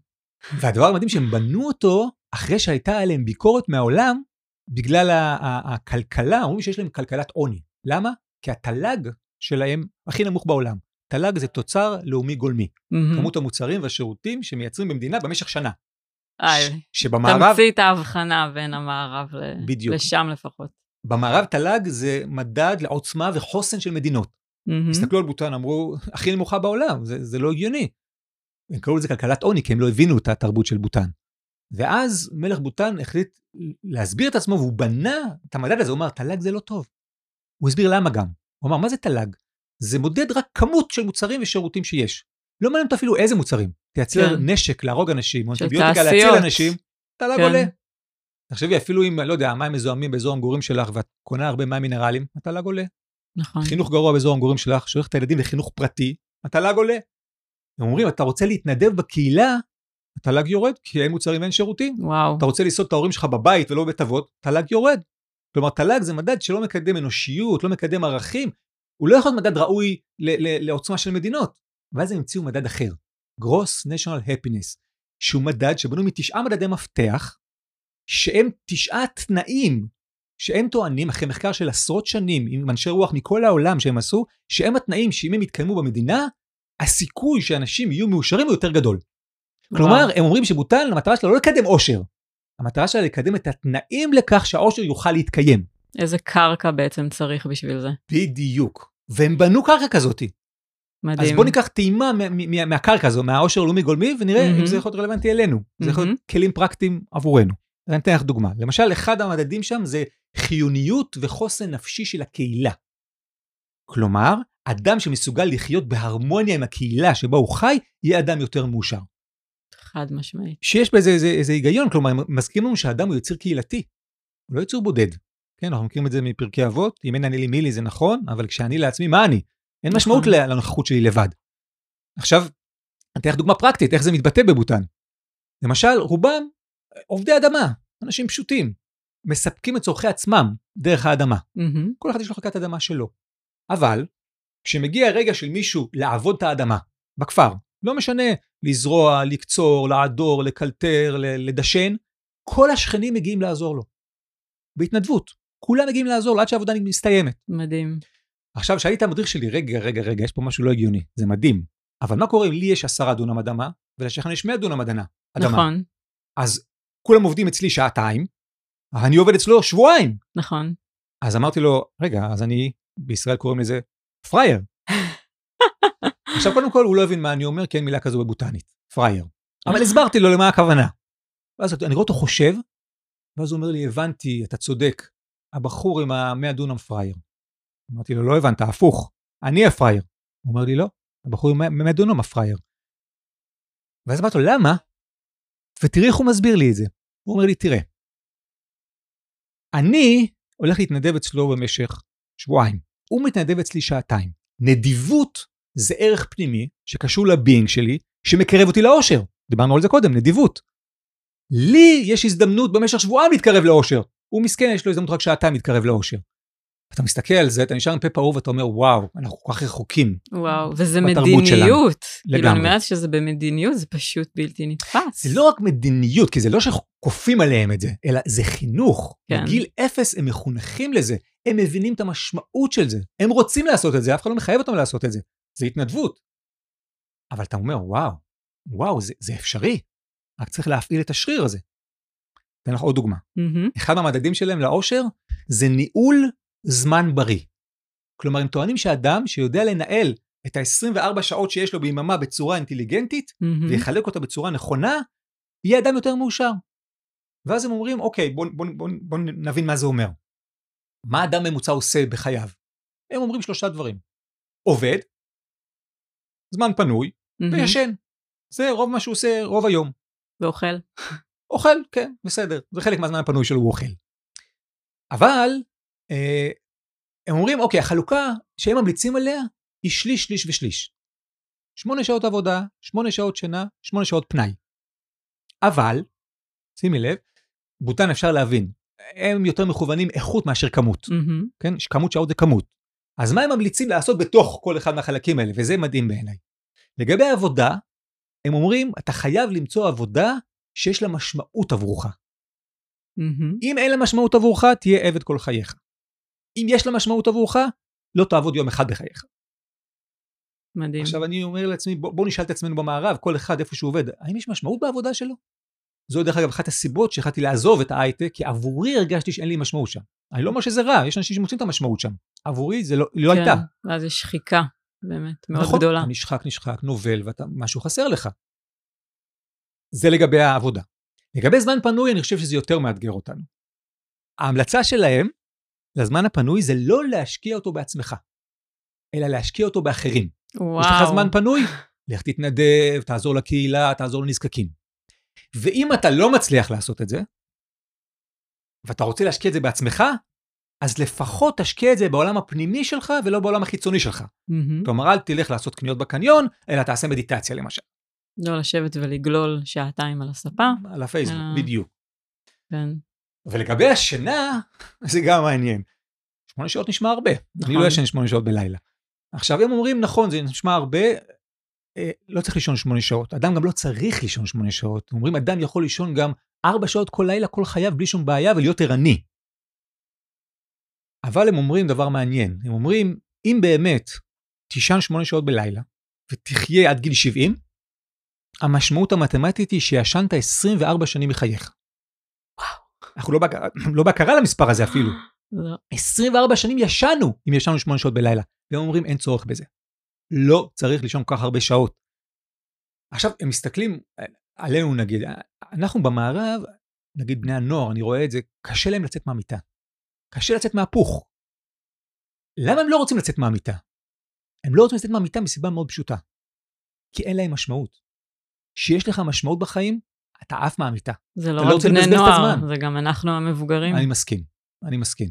והדבר המדהים שהם בנו אותו אחרי שהייתה עליהם ביקורת מהעולם, בגלל הכלכלה, אומרים שיש להם כלכלת עוני. למה? כי התל"ג שלהם הכי נמוך בעולם. תל"ג זה תוצר לאומי גולמי. מהמם. כמות המוצרים והשירותים שמייצרים במדינה במשך שנה. איי, ש- שבמערב, תמציא את ההבחנה בין המערב ל- בדיוק. לשם לפחות. במערב תל"ג זה מדד לעוצמה וחוסן של מדינות. מהמם. הסתכלו על בוטן, אמרו, הכי נמוכה בעולם, זה, זה לא הגיוני. הם קראו לזה כלכלת עוני, כי הם לא הבינו את התרבות של בוטן. ואז מלך בוטן החליט להסביר את עצמו, והוא בנה את המדד הזה, הוא אמר, תל"ג זה לא טוב. הוא הסביר למה גם. הוא אמר, מה זה תל"ג? זה מודד רק כמות של מוצרים ושירותים שיש. לא מעניין אותו אפילו איזה מוצרים. תייצר כן. נשק להרוג אנשים, או אנטיביוטיקה. להציל אנשים, תל"ג כן. עולה. תחשבי, אפילו אם, לא יודע, המים מזוהמים באזור המגורים שלך, ואת קונה הרבה מים מינרלים, התל"ג עולה. נכון. חינוך גרוע באזור המגורים שלך, שולח את הילדים לחינוך פרטי, התל"ג עולה. הם אומרים, אתה רוצה להתנדב בקהילה, התל"ג יורד, כי אין מוצרים ואין שירותים. וואו. אתה רוצה לסעוד את ההורים שלך בבית ולא בבית אבות, תל"ג יורד. כלומר, תל"ג זה מדד שלא מקדם אנושיות, לא מקדם ערכים, הוא לא יכול להיות מדד ראוי ל- ל- לעוצמה של מדינות. ואז הם המציאו מדד אחר, Gross National Happiness, שהוא מדד שבנוי מתשעה מדדי מפתח, שהם תשעה תנאים שהם טוענים, אחרי מחקר של עשרות שנים עם אנשי רוח מכל העולם שהם עשו, שהם התנאים שאם הם יתקיימו במדינה, הסיכוי שאנשים יהיו מאושרים הוא יותר גדול. כלומר. הם אומרים שבוטל, המטרה שלה לא לקדם עושר. המטרה שלה לקדם את התנאים לכך שהעושר יוכל להתקיים. איזה קרקע בעצם צריך בשביל זה. בדיוק. והם בנו קרקע כזאתי. מדהים. אז בוא ניקח טעימה מה- מה- מהקרקע הזו, מהעושר הלאומי גולמי, ונראה אם מהמם. זה יכול להיות רלוונטי אלינו. זה יכול להיות כלים פרקטיים עבורנו. אני אתן לך דוגמה. למשל, אחד המדדים שם זה חיוניות וחוסן נפשי של הקהילה. כלומר, אדם שמסוגל לחיות בהרמוניה עם הקהילה שבה הוא חי, יהיה אדם יותר מאושר. חד משמעית. שיש בזה איזה, איזה היגיון, כלומר, מסכימים לנו שהאדם הוא יציר קהילתי, הוא לא יצור בודד. כן, אנחנו מכירים את זה מפרקי אבות, אם אין אני לי מי לי זה נכון, אבל כשאני לעצמי, מה אני? אין נכון. משמעות לנוכחות שלי לבד. עכשיו, אני אתן לך דוגמה פרקטית, איך זה מתבטא בבוטן. למשל, רובם עובדי אדמה, אנשים פשוטים, מספקים את צורכי עצמם דרך האדמה. מהמם. כל אחד יש לו חלקת אדמה שלו. אבל, כשמגיע הרגע של מישהו לעבוד את האדמה, בכפר, לא משנה לזרוע, לקצור, לעדור, לקלטר, לדשן, כל השכנים מגיעים לעזור לו. בהתנדבות. כולם מגיעים לעזור לו עד שהעבודה מסתיימת. מדהים. עכשיו, את המדריך שלי, רגע, רגע, רגע, יש פה משהו לא הגיוני, זה מדהים. אבל מה קורה אם לי יש עשרה דונם אדמה, ולשכן יש מאה דונם אדמה? נכון, אז כולם עובדים אצלי שעתיים, אני עובד אצלו שבועיים. נכון. אז אמרתי לו, רגע, אז אני, בישראל קוראים לזה פרייר. עכשיו, קודם כל, הוא לא הבין מה אני אומר, כי אין מילה כזו בבוטנית, פרייר. אבל הסברתי לו למה הכוונה. ואז אני רואה אותו חושב, ואז הוא אומר לי, הבנתי, אתה צודק, הבחור עם המאה דונם פרייר. אמרתי לו, לא הבנת, הפוך, אני הפרייר. הוא אומר לי, לא, הבחור עם המאה דונם הפרייר. ואז אמרתי לו, למה? ותראי איך הוא מסביר לי את זה. הוא אומר לי, תראה, אני הולך להתנדב אצלו במשך שבועיים. הוא מתנדב אצלי שעתיים. נדיבות זה ערך פנימי שקשור לביינג שלי, שמקרב אותי לאושר. דיברנו על זה קודם, נדיבות. לי יש הזדמנות במשך שבועיים להתקרב לאושר. הוא מסכן, יש לו הזדמנות רק שעתיים להתקרב לאושר. אתה מסתכל על זה, אתה נשאר עם פה פעור ואתה אומר, וואו, אנחנו כל כך רחוקים. וואו, וזה בתרבות שלנו. מדיניות. כאילו, לגמרי. אומרת שזה במדיניות, זה פשוט בלתי נתפס. זה לא רק מדיניות, כי זה לא שכופים עליהם את זה, אלא זה חינוך. כן. בגיל אפס הם מחונכים לזה, הם מבינים את המשמעות של זה, הם רוצים לעשות את זה, אף אחד לא מחייב אותם לעשות את זה. זה התנדבות. אבל אתה אומר, וואו, וואו, זה, זה אפשרי, רק צריך להפעיל את השריר הזה. אתן לך עוד דוגמה. מהמם. אחד מהמדדים שלהם לאושר זה ניהול זמן בריא. כלומר, הם טוענים שאדם שיודע לנהל את ה-24 שעות שיש לו ביממה בצורה אינטליגנטית, מהמם. ויחלק אותה בצורה נכונה, יהיה אדם יותר מאושר. ואז הם אומרים, אוקיי, בואו בוא, בוא, בוא נבין מה זה אומר. מה אדם ממוצע עושה בחייו? הם אומרים שלושה דברים. עובד, זמן פנוי, מהמם. וישן. זה רוב מה שהוא עושה רוב היום. ואוכל. אוכל, כן, בסדר. זה חלק מהזמן הפנוי שלו, הוא אוכל. אבל, אה, הם אומרים, אוקיי, החלוקה שהם ממליצים עליה היא שליש, שליש ושליש. שמונה שעות עבודה, שמונה שעות שינה, שמונה שעות פנאי. אבל, שימי לב, בוטן אפשר להבין, הם יותר מכוונים איכות מאשר כמות, מהמם. כן? כמות שעות זה כמות. אז מה הם ממליצים לעשות בתוך כל אחד מהחלקים האלה? וזה מדהים בעיניי. לגבי העבודה, הם אומרים, אתה חייב למצוא עבודה שיש לה משמעות עבורך. מהמם. אם אין לה משמעות עבורך, תהיה עבד כל חייך. אם יש לה משמעות עבורך, לא תעבוד יום אחד בחייך. מדהים. עכשיו אני אומר לעצמי, בוא, בוא נשאל את עצמנו במערב, כל אחד איפה שהוא עובד, האם יש משמעות בעבודה שלו? זו דרך אגב אחת הסיבות שהחלטתי לעזוב את ההייטק, כי עבורי הרגשתי שאין לי משמעות שם. אני לא אומר שזה רע, יש אנשים שמוצאים את המשמעות שם. עבורי זה לא, לא כן, הייתה. ואז יש שחיקה, באמת, מאוד נכון, גדולה. אתה נשחק, נשחק, נובל, ומשהו חסר לך. זה לגבי העבודה. לגבי זמן פנוי, אני חושב שזה יותר מאתגר אותנו. ההמלצה שלהם לזמן הפנוי זה לא להשקיע אותו בעצמך, אלא להשקיע אותו באחרים. וואו. יש לך זמן פנוי? לך תתנדב, תעזור לקהילה, תעזור לנזקקים. ואם אתה לא מצליח לעשות את זה, ואתה רוצה להשקיע את זה בעצמך, אז לפחות תשקיע את זה בעולם הפנימי שלך ולא בעולם החיצוני שלך. מהמם. כלומר, אל תלך לעשות קניות בקניון, אלא תעשה מדיטציה למשל. לא לשבת ולגלול שעתיים על הספה. על הפייסבוק, אה. בדיוק. כן. ולגבי השינה, זה גם מעניין. שמונה שעות נשמע הרבה. אני נכון. לא ישן שמונה שעות בלילה. עכשיו, הם אומרים, נכון, זה נשמע הרבה, לא צריך לישון שמונה שעות. אדם גם לא צריך לישון שמונה שעות. אומרים, אדם יכול לישון גם ארבע שעות כל לילה, כל חייו, בלי שום בעיה, ולהיות ערני. אבל הם אומרים דבר מעניין. הם אומרים, אם באמת תישן שמונה שעות בלילה, ותחיה עד גיל 70, המשמעות המתמטית היא שישנת 24 שנים מחייך. אנחנו לא, בהכרה, לא בהכרה למספר הזה אפילו. לא. 24 שנים ישנו, אם ישנו 8 שעות בלילה. והם אומרים, אין צורך בזה. לא צריך לישון כל כך הרבה שעות. עכשיו, הם מסתכלים אה, עלינו נגיד, אנחנו במערב, נגיד בני הנוער, אני רואה את זה, קשה להם לצאת מהמיטה. קשה לצאת מהפוך. למה הם לא רוצים לצאת מהמיטה? הם לא רוצים לצאת מהמיטה מסיבה מאוד פשוטה. כי אין להם משמעות. כשיש לך משמעות בחיים, אתה עף מהמיטה. זה לא לא רק בני נוער. זה גם אנחנו המבוגרים. אני מסכים, אני מסכים.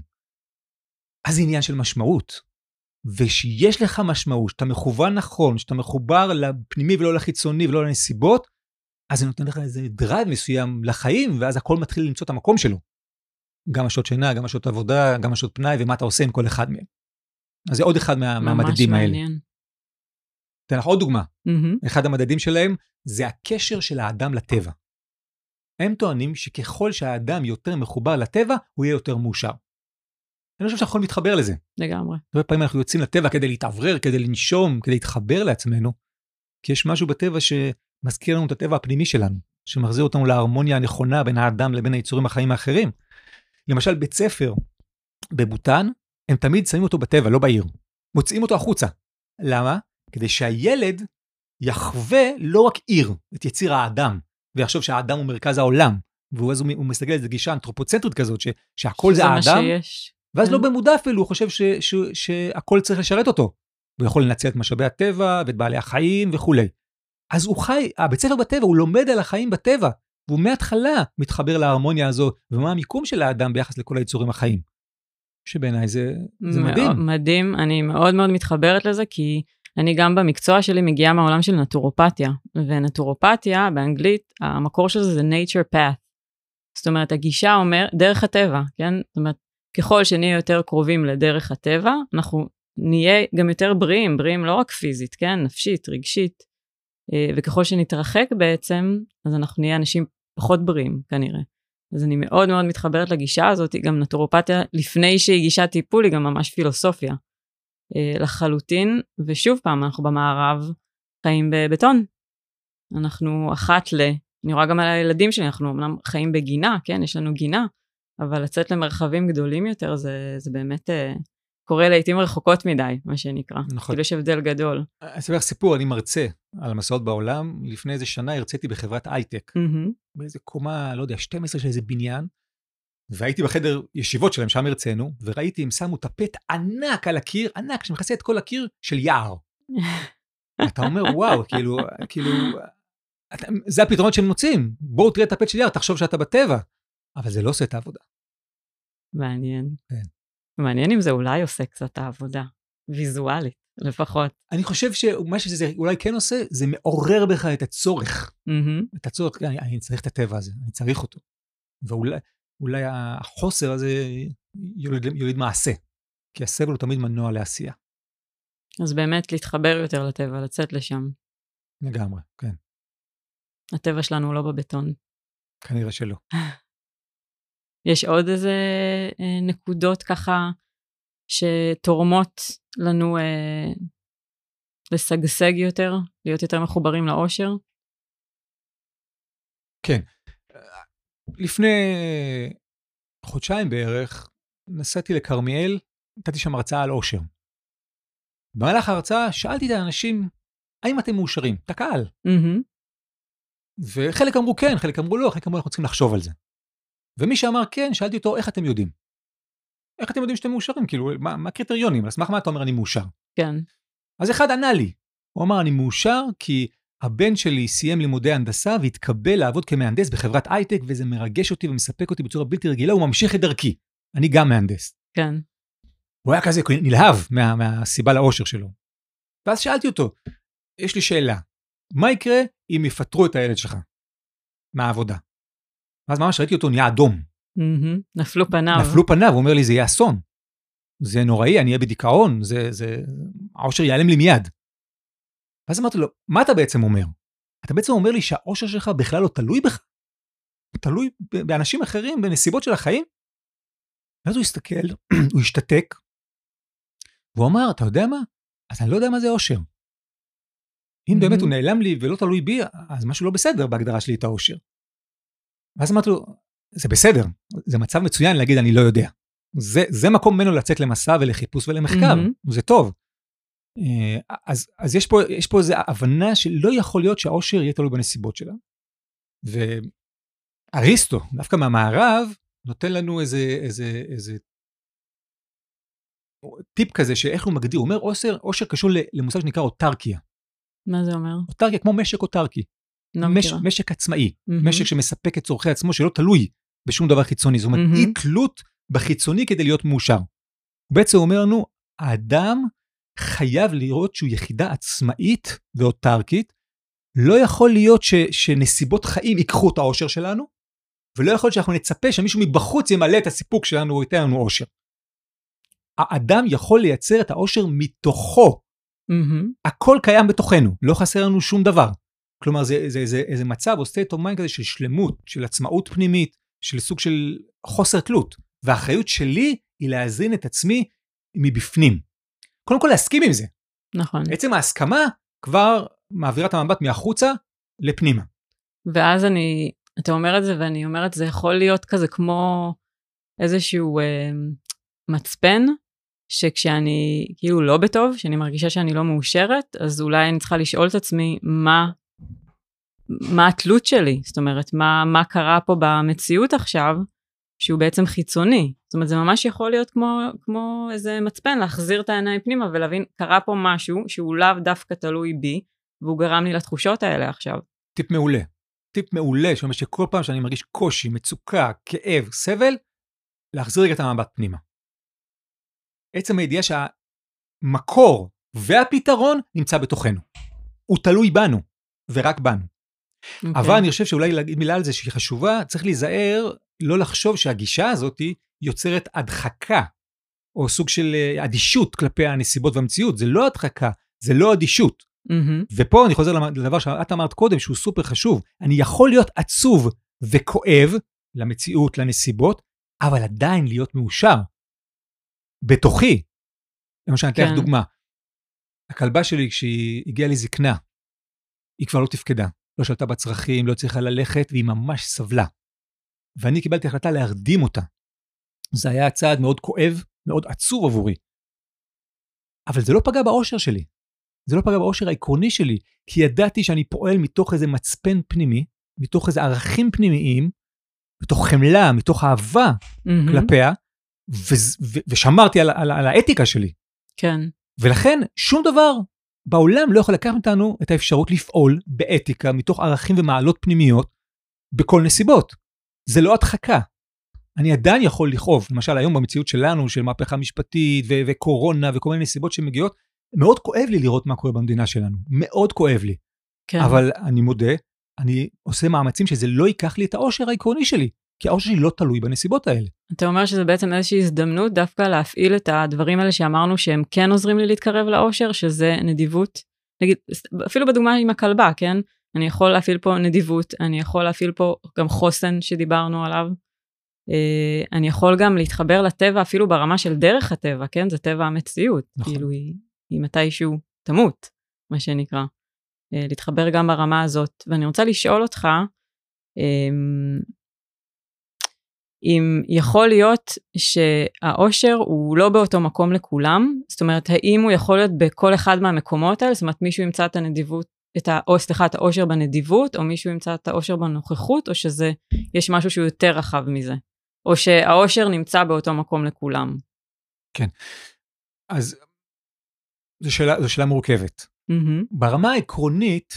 אז זה עניין של משמעות. ושיש לך משמעות, שאתה מכוון נכון, שאתה מחובר לפנימי ולא לחיצוני ולא לנסיבות, אז זה נותן לך איזה drive מסוים לחיים, ואז הכל מתחיל למצוא את המקום שלו. גם השעות שינה, גם השעות עבודה, גם השעות פנאי, ומה אתה עושה עם כל אחד מהם. אז זה עוד אחד מה, מהמדדים האלה. ממש מעניין. אתן לך עוד דוגמה. מהמם. אחד המדדים שלהם זה הקשר של האדם לטבע. הם טוענים שככל שהאדם יותר מחובר לטבע, הוא יהיה יותר מאושר. אני חושב שאנחנו יכולים להתחבר לזה. לגמרי. הרבה פעמים אנחנו יוצאים לטבע כדי להתאוורר, כדי לנשום, כדי להתחבר לעצמנו, כי יש משהו בטבע שמזכיר לנו את הטבע הפנימי שלנו, שמחזיר אותנו להרמוניה הנכונה בין האדם לבין היצורים החיים האחרים. למשל, בית ספר בבוטן, הם תמיד שמים אותו בטבע, לא בעיר. מוציאים אותו החוצה. למה? כדי שהילד יחווה לא רק עיר, את יציר האדם, ויחשוב שהאדם הוא מרכז העולם. ואז הוא, הוא מסתכל על זה גישה אנתרופוצנטרית כזאת, ש, שהכל זה האדם, שיש. ואז כן. לא במודע אפילו, הוא חושב ש, ש, שהכל צריך לשרת אותו. הוא יכול לנצל את משאבי הטבע ואת בעלי החיים וכולי. אז הוא חי, הבית ספר בטבע, הוא לומד על החיים בטבע, והוא מההתחלה מתחבר להרמוניה הזו, ומה המיקום של האדם ביחס לכל היצורים החיים. שבעיניי זה, זה מאוד- מדהים. מדהים, אני מאוד מאוד מתחברת לזה, כי אני גם במקצוע שלי מגיעה מהעולם של נטורופתיה, ונטורופתיה באנגלית, המקור של זה זה nature path. זאת אומרת, הגישה אומר, דרך הטבע, כן? זאת אומרת, ככל שנהיה יותר קרובים לדרך הטבע, אנחנו נהיה גם יותר בריאים, בריאים לא רק פיזית, כן? נפשית, רגשית. אה, וככל שנתרחק בעצם, אז אנחנו נהיה אנשים פחות בריאים כנראה. אז אני מאוד מאוד מתחברת לגישה הזאת, גם נטורופתיה, לפני שהיא גישת טיפול, היא גם ממש פילוסופיה אה, לחלוטין, ושוב פעם, אנחנו במערב חיים בבטון. אנחנו אחת ל... אני רואה גם על הילדים שלי, אנחנו אמנם חיים בגינה, כן, יש לנו גינה, אבל לצאת למרחבים גדולים יותר זה, זה באמת אה, קורה לעיתים רחוקות מדי, מה שנקרא. נכון. כאילו יש הבדל גדול. אני אספר לך סיפור, אני מרצה על מסעות בעולם. לפני איזה שנה הרציתי בחברת הייטק, מהמם. באיזה קומה, לא יודע, 12 של איזה בניין, והייתי בחדר ישיבות שלהם, שם הרצינו, וראיתי, הם שמו טפט ענק על הקיר, ענק, שמכסה את כל הקיר של יער. אתה אומר, וואו, כאילו, כאילו, אתה, זה הפתרונות שהם מוצאים. בואו תראה טפט של יער, תחשוב שאתה בטבע. אבל זה לא עושה את העבודה. מעניין. כן. מעניין אם זה אולי עושה קצת העבודה, ויזואלית לפחות. אני חושב שמה שזה אולי כן עושה, זה מעורר בך את הצורך. מהמם. את הצורך, אני, אני צריך את הטבע הזה, אני צריך אותו. ואולי אולי החוסר הזה יוליד, יוליד מעשה, כי הסבל הוא תמיד מנוע לעשייה. אז באמת להתחבר יותר לטבע, לצאת לשם. לגמרי, כן. הטבע שלנו הוא לא בבטון. כנראה שלא. יש עוד איזה אה, נקודות ככה שתורמות לנו אה, לשגשג יותר, להיות יותר מחוברים לאושר? כן. לפני חודשיים בערך נסעתי לכרמיאל, נתתי שם הרצאה על אושר. במהלך ההרצאה שאלתי את האנשים, האם אתם מאושרים? את הקהל. Mm-hmm. וחלק אמרו כן, חלק אמרו לא, חלק אמרו אנחנו צריכים לחשוב על זה. ומי שאמר כן, שאלתי אותו, איך אתם יודעים? איך אתם יודעים שאתם מאושרים? כאילו, מה, מה הקריטריונים? על סמך מה אתה אומר אני מאושר? כן. אז אחד ענה לי, הוא אמר, אני מאושר כי הבן שלי סיים לימודי הנדסה והתקבל לעבוד כמהנדס בחברת הייטק, וזה מרגש אותי ומספק אותי בצורה בלתי רגילה, הוא ממשיך את דרכי. אני גם מהנדס. כן. הוא היה כזה נלהב מה, מהסיבה לאושר שלו. ואז שאלתי אותו, יש לי שאלה, מה יקרה אם יפטרו את הילד שלך מהעבודה? ואז ממש ראיתי אותו נהיה אדום. נפלו פניו. נפלו פניו, הוא אומר לי, זה יהיה אסון. זה נוראי, אני אהיה בדיכאון, זה, זה... העושר ייעלם לי מיד. ואז אמרתי לו, מה אתה בעצם אומר? אתה בעצם אומר לי שהעושר שלך בכלל לא תלוי בך? הוא תלוי באנשים אחרים, בנסיבות של החיים? ואז הוא הסתכל, הוא השתתק, והוא אמר, אתה יודע מה? אז אני לא יודע מה זה עושר. אם. באמת הוא נעלם לי ולא תלוי בי, אז משהו לא בסדר בהגדרה שלי את העושר. ואז אמרתי לו, זה בסדר, זה מצב מצוין להגיד אני לא יודע. זה, זה מקום ממנו לצאת למסע ולחיפוש ולמחקר, mm-hmm. זה טוב. אה, אז, אז יש, פה, יש פה איזו הבנה שלא יכול להיות שהעושר יהיה תלוי בנסיבות שלה. ואריסטו, דווקא מהמערב, נותן לנו איזה, איזה, איזה טיפ כזה שאיך הוא מגדיר, הוא אומר עושר, עושר קשור למושג שנקרא אוטרקיה. מה זה אומר? אוטרקיה כמו משק אוטרקי. לא מש. משק עצמאי, מהמם. משק שמספק את צורכי עצמו שלא תלוי בשום דבר חיצוני, זאת אומרת מהמם. אי תלות בחיצוני כדי להיות מאושר. הוא בעצם אומר לנו, האדם חייב לראות שהוא יחידה עצמאית ואוטרקית, לא יכול להיות ש, שנסיבות חיים ייקחו את האושר שלנו, ולא יכול להיות שאנחנו נצפה שמישהו מבחוץ ימלא את הסיפוק שלנו או ייתן לנו אושר. האדם יכול לייצר את האושר מתוכו, מהמם. הכל קיים בתוכנו, לא חסר לנו שום דבר. כלומר, זה, זה, זה איזה מצב או state of mind כזה של שלמות, של עצמאות פנימית, של סוג של חוסר תלות. והאחריות שלי היא להזין את עצמי מבפנים. קודם כל להסכים עם זה. נכון. עצם ההסכמה כבר מעבירה את המבט מהחוצה לפנימה. ואז אני, אתה אומר את זה ואני אומרת, זה יכול להיות כזה כמו איזשהו אה, מצפן, שכשאני כאילו לא בטוב, שאני מרגישה שאני לא מאושרת, אז אולי אני צריכה לשאול את עצמי מה, מה התלות שלי, זאת אומרת, מה, מה קרה פה במציאות עכשיו, שהוא בעצם חיצוני. זאת אומרת, זה ממש יכול להיות כמו, כמו איזה מצפן, להחזיר את העיניים פנימה ולהבין, קרה פה משהו שהוא לאו דווקא תלוי בי, והוא גרם לי לתחושות האלה עכשיו. טיפ מעולה. טיפ מעולה שאומר שכל פעם שאני מרגיש קושי, מצוקה, כאב, סבל, להחזיר רגע את המבט פנימה. עצם הידיעה שהמקור והפתרון נמצא בתוכנו. הוא תלוי בנו, ורק בנו. אוקיי. אבל אני חושב שאולי להגיד מילה על זה שהיא חשובה, צריך להיזהר לא לחשוב שהגישה הזאת יוצרת הדחקה, או סוג של אה, אדישות כלפי הנסיבות והמציאות. זה לא הדחקה, זה לא אדישות. מהמם. ופה אני חוזר לדבר שאת אמרת קודם, שהוא סופר חשוב. אני יכול להיות עצוב וכואב למציאות, לנסיבות, אבל עדיין להיות מאושר. בתוכי. למשל, אני אתן לך כן. דוגמה. הכלבה שלי, כשהיא הגיעה לזקנה, היא כבר לא תפקדה. לא שלטה בצרכים, לא הצליחה ללכת, והיא ממש סבלה. ואני קיבלתי החלטה להרדים אותה. זה היה צעד מאוד כואב, מאוד עצוב עבורי. אבל זה לא פגע באושר שלי. זה לא פגע באושר העקרוני שלי, כי ידעתי שאני פועל מתוך איזה מצפן פנימי, מתוך איזה ערכים פנימיים, מתוך חמלה, מתוך אהבה מהמם. כלפיה, ו- ו- ושמרתי על, על, על האתיקה שלי. כן. ולכן שום דבר בעולם לא יכול לקחת מאיתנו את האפשרות לפעול באתיקה מתוך ערכים ומעלות פנימיות בכל נסיבות. זה לא הדחקה. אני עדיין יכול לכאוב, למשל היום במציאות שלנו, של מהפכה משפטית ו- וקורונה וכל מיני נסיבות שמגיעות, מאוד כואב לי לראות מה קורה במדינה שלנו, מאוד כואב לי. כן. אבל אני מודה, אני עושה מאמצים שזה לא ייקח לי את האושר העקרוני שלי, כי האושר שלי לא תלוי בנסיבות האלה. אתה אומר שזה בעצם איזושהי הזדמנות דווקא להפעיל את הדברים האלה שאמרנו שהם כן עוזרים לי להתקרב לאושר, שזה נדיבות. נגיד, אפילו בדוגמה עם הכלבה, כן? אני יכול להפעיל פה נדיבות, אני יכול להפעיל פה גם חוסן שדיברנו עליו, אה, אני יכול גם להתחבר לטבע אפילו ברמה של דרך הטבע, כן? זה טבע המציאות. נכון. כאילו, היא, היא מתישהו תמות, מה שנקרא. אה, להתחבר גם ברמה הזאת. ואני רוצה לשאול אותך, אמ, אם יכול להיות שהאושר הוא לא באותו מקום לכולם, זאת אומרת, האם הוא יכול להיות בכל אחד מהמקומות האלה? זאת אומרת, מישהו ימצא את הנדיבות, את ה... או סליחה, את האושר בנדיבות, או מישהו ימצא את האושר בנוכחות, או שזה, יש משהו שהוא יותר רחב מזה? או שהאושר נמצא באותו מקום לכולם? כן. אז זו שאלה, זו שאלה מורכבת. Mm-hmm. ברמה העקרונית,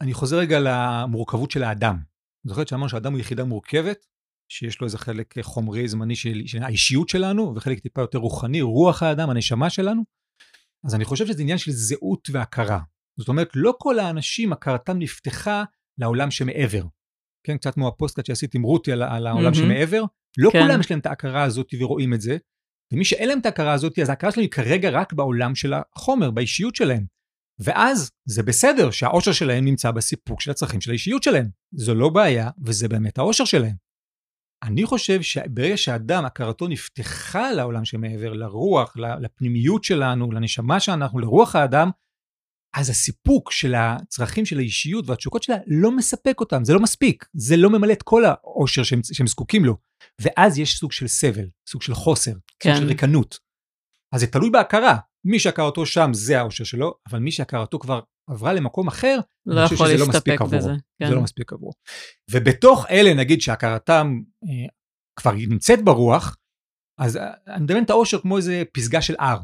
אני חוזר רגע למורכבות של האדם. זוכרת שאמרנו שהאדם הוא יחידה מורכבת, שיש לו איזה חלק חומרי זמני של, של האישיות שלנו, וחלק טיפה יותר רוחני, רוח האדם, הנשמה שלנו. אז אני חושב שזה עניין של זהות והכרה. זאת אומרת, לא כל האנשים, הכרתם נפתחה לעולם שמעבר. כן, קצת כמו הפוסטקאט שעשיתי עם רותי על, על העולם מהמם. שמעבר. לא כן. כולם יש להם את ההכרה הזאת ורואים את זה. ומי שאין להם את ההכרה הזאת, אז ההכרה שלהם היא כרגע רק בעולם של החומר, באישיות שלהם. ואז זה בסדר שהאושר שלהם נמצא בסיפוק של הצרכים של האישיות שלהם. זו לא בעיה, וזה באמת האושר שלהם. אני חושב שברגע שאדם, הכרתו נפתחה לעולם שמעבר, לרוח, לפנימיות שלנו, לנשמה שאנחנו, לרוח האדם, אז הסיפוק של הצרכים של האישיות והתשוקות שלה לא מספק אותם, זה לא מספיק, זה לא ממלא את כל האושר שהם, שהם זקוקים לו. ואז יש סוג של סבל, סוג של חוסר, כן. סוג של ריקנות. אז זה תלוי בהכרה, מי שהכרתו שם זה האושר שלו, אבל מי שהכרתו כבר עברה למקום אחר, לא אני חושב יכול שזה לא מספיק עבורו. בזה. כן. זה לא מספיק עבורו. ובתוך אלה, נגיד שהכרתם אה, כבר נמצאת ברוח, אז אה, אני מדמיין את האושר כמו איזה פסגה של הר.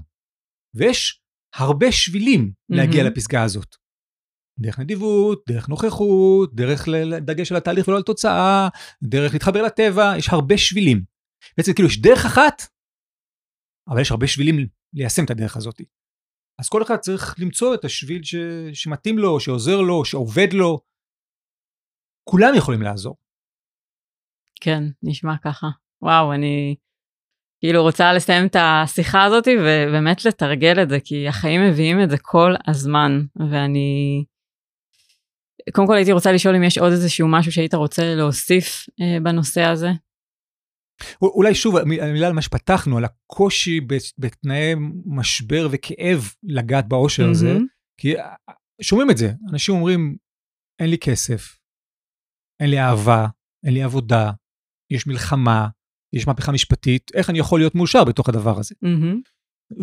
ויש הרבה שבילים להגיע מהמם. לפסגה הזאת. דרך נדיבות, דרך נוכחות, דרך ל- דגש על התהליך ולא על תוצאה, דרך להתחבר לטבע, יש הרבה שבילים. בעצם כאילו יש דרך אחת, אבל יש הרבה שבילים ליישם את הדרך הזאת. אז כל אחד צריך למצוא את השביל ש... שמתאים לו, שעוזר לו, שעובד לו. כולם יכולים לעזור. כן, נשמע ככה. וואו, אני כאילו רוצה לסיים את השיחה הזאת ובאמת לתרגל את זה, כי החיים מביאים את זה כל הזמן, ואני... קודם כל הייתי רוצה לשאול אם יש עוד איזשהו משהו שהיית רוצה להוסיף אה, בנושא הזה. אולי שוב, המ- המילה על מה שפתחנו, על הקושי בתנאי משבר וכאב לגעת באושר הזה. כי שומעים את זה, אנשים אומרים, אין לי כסף, אין לי אהבה, אין לי עבודה, יש מלחמה, יש מהפכה משפטית, איך אני יכול להיות מאושר בתוך הדבר הזה?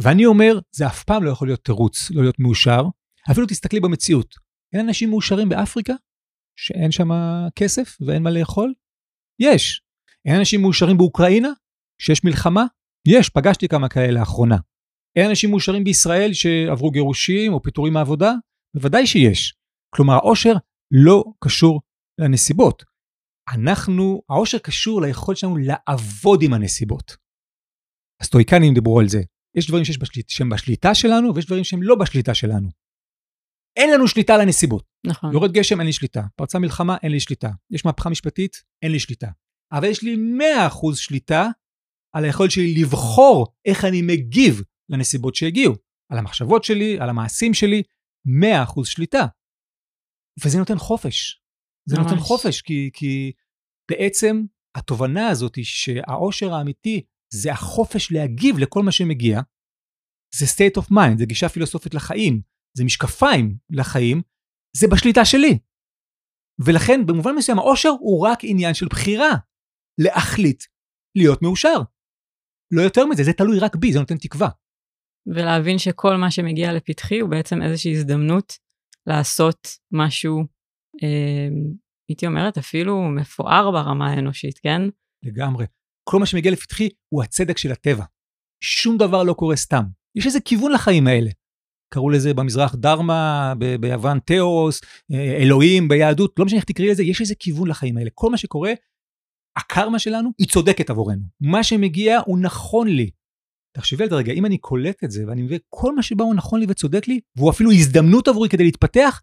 ואני אומר, זה אף פעם לא יכול להיות תירוץ לא להיות מאושר. אפילו תסתכלי במציאות. אין אנשים מאושרים באפריקה שאין שם כסף ואין מה לאכול? יש. אין אנשים מאושרים באוקראינה שיש מלחמה? יש, פגשתי כמה כאלה לאחרונה. אין אנשים מאושרים בישראל שעברו גירושים או פיטורים מעבודה? בוודאי שיש. כלומר, העושר לא קשור לנסיבות. אנחנו, העושר קשור ליכולת שלנו לעבוד עם הנסיבות. הסטואיקנים דיברו על זה. יש דברים שיש בשליט, שהם בשליטה שלנו, ויש דברים שהם לא בשליטה שלנו. אין לנו שליטה על הנסיבות. נכון. יורד גשם, אין לי שליטה. פרצה מלחמה, אין לי שליטה. יש מהפכה משפטית, אין לי שליטה. אבל יש לי 100% שליטה על היכולת שלי לבחור איך אני מגיב לנסיבות שהגיעו. על המחשבות שלי, על המעשים שלי, 100% שליטה. וזה נותן חופש. זה ממש. נותן חופש, כי, כי בעצם התובנה הזאת היא שהאושר האמיתי זה החופש להגיב לכל מה שמגיע. זה state of mind, זה גישה פילוסופית לחיים, זה משקפיים לחיים, זה בשליטה שלי. ולכן במובן מסוים האושר הוא רק עניין של בחירה, להחליט להיות מאושר. לא יותר מזה, זה תלוי רק בי, זה נותן תקווה. ולהבין שכל מה שמגיע לפתחי הוא בעצם איזושהי הזדמנות לעשות משהו, אה, הייתי אומרת, אפילו מפואר ברמה האנושית, כן? לגמרי. כל מה שמגיע לפתחי הוא הצדק של הטבע. שום דבר לא קורה סתם. יש איזה כיוון לחיים האלה. קראו לזה במזרח דרמה, ב- ביוון תיאוס, אה, אלוהים ביהדות, לא משנה איך תקראי לזה, יש איזה כיוון לחיים האלה. כל מה שקורה, הקרמה שלנו היא צודקת עבורנו. מה שמגיע הוא נכון לי. תחשבי על זה רגע, אם אני קולט את זה ואני מבין כל מה שבא הוא נכון לי וצודק לי, והוא אפילו הזדמנות עבורי כדי להתפתח,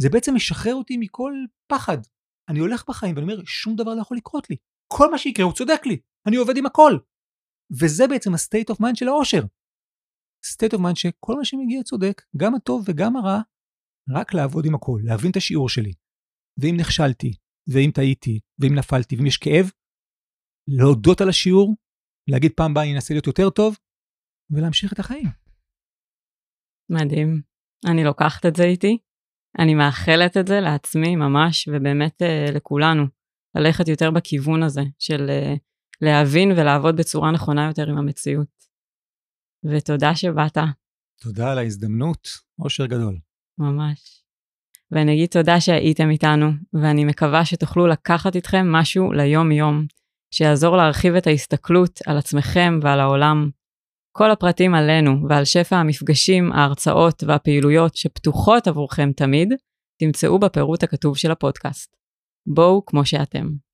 זה בעצם משחרר אותי מכל פחד. אני הולך בחיים ואני אומר, שום דבר לא יכול לקרות לי. כל מה שיקרה הוא צודק לי, אני עובד עם הכל. וזה בעצם ה-state of mind של האושר. state of mind שכל מה שמגיע צודק, גם הטוב וגם הרע, רק לעבוד עם הכל, להבין את השיעור שלי. ואם נכשלתי, ואם טעיתי, ואם נפלתי, ואם יש כאב, להודות על השיעור, להגיד פעם הבאה אני אנסה להיות יותר טוב, ולהמשיך את החיים. מדהים. אני לוקחת את זה איתי. אני מאחלת את זה לעצמי ממש, ובאמת uh, לכולנו, ללכת יותר בכיוון הזה של uh, להבין ולעבוד בצורה נכונה יותר עם המציאות. ותודה שבאת. תודה על ההזדמנות, אושר גדול. ממש. ואני אגיד תודה שהייתם איתנו, ואני מקווה שתוכלו לקחת איתכם משהו ליום-יום, שיעזור להרחיב את ההסתכלות על עצמכם ועל העולם. כל הפרטים עלינו ועל שפע המפגשים, ההרצאות והפעילויות שפתוחות עבורכם תמיד, תמצאו בפירוט הכתוב של הפודקאסט. בואו כמו שאתם.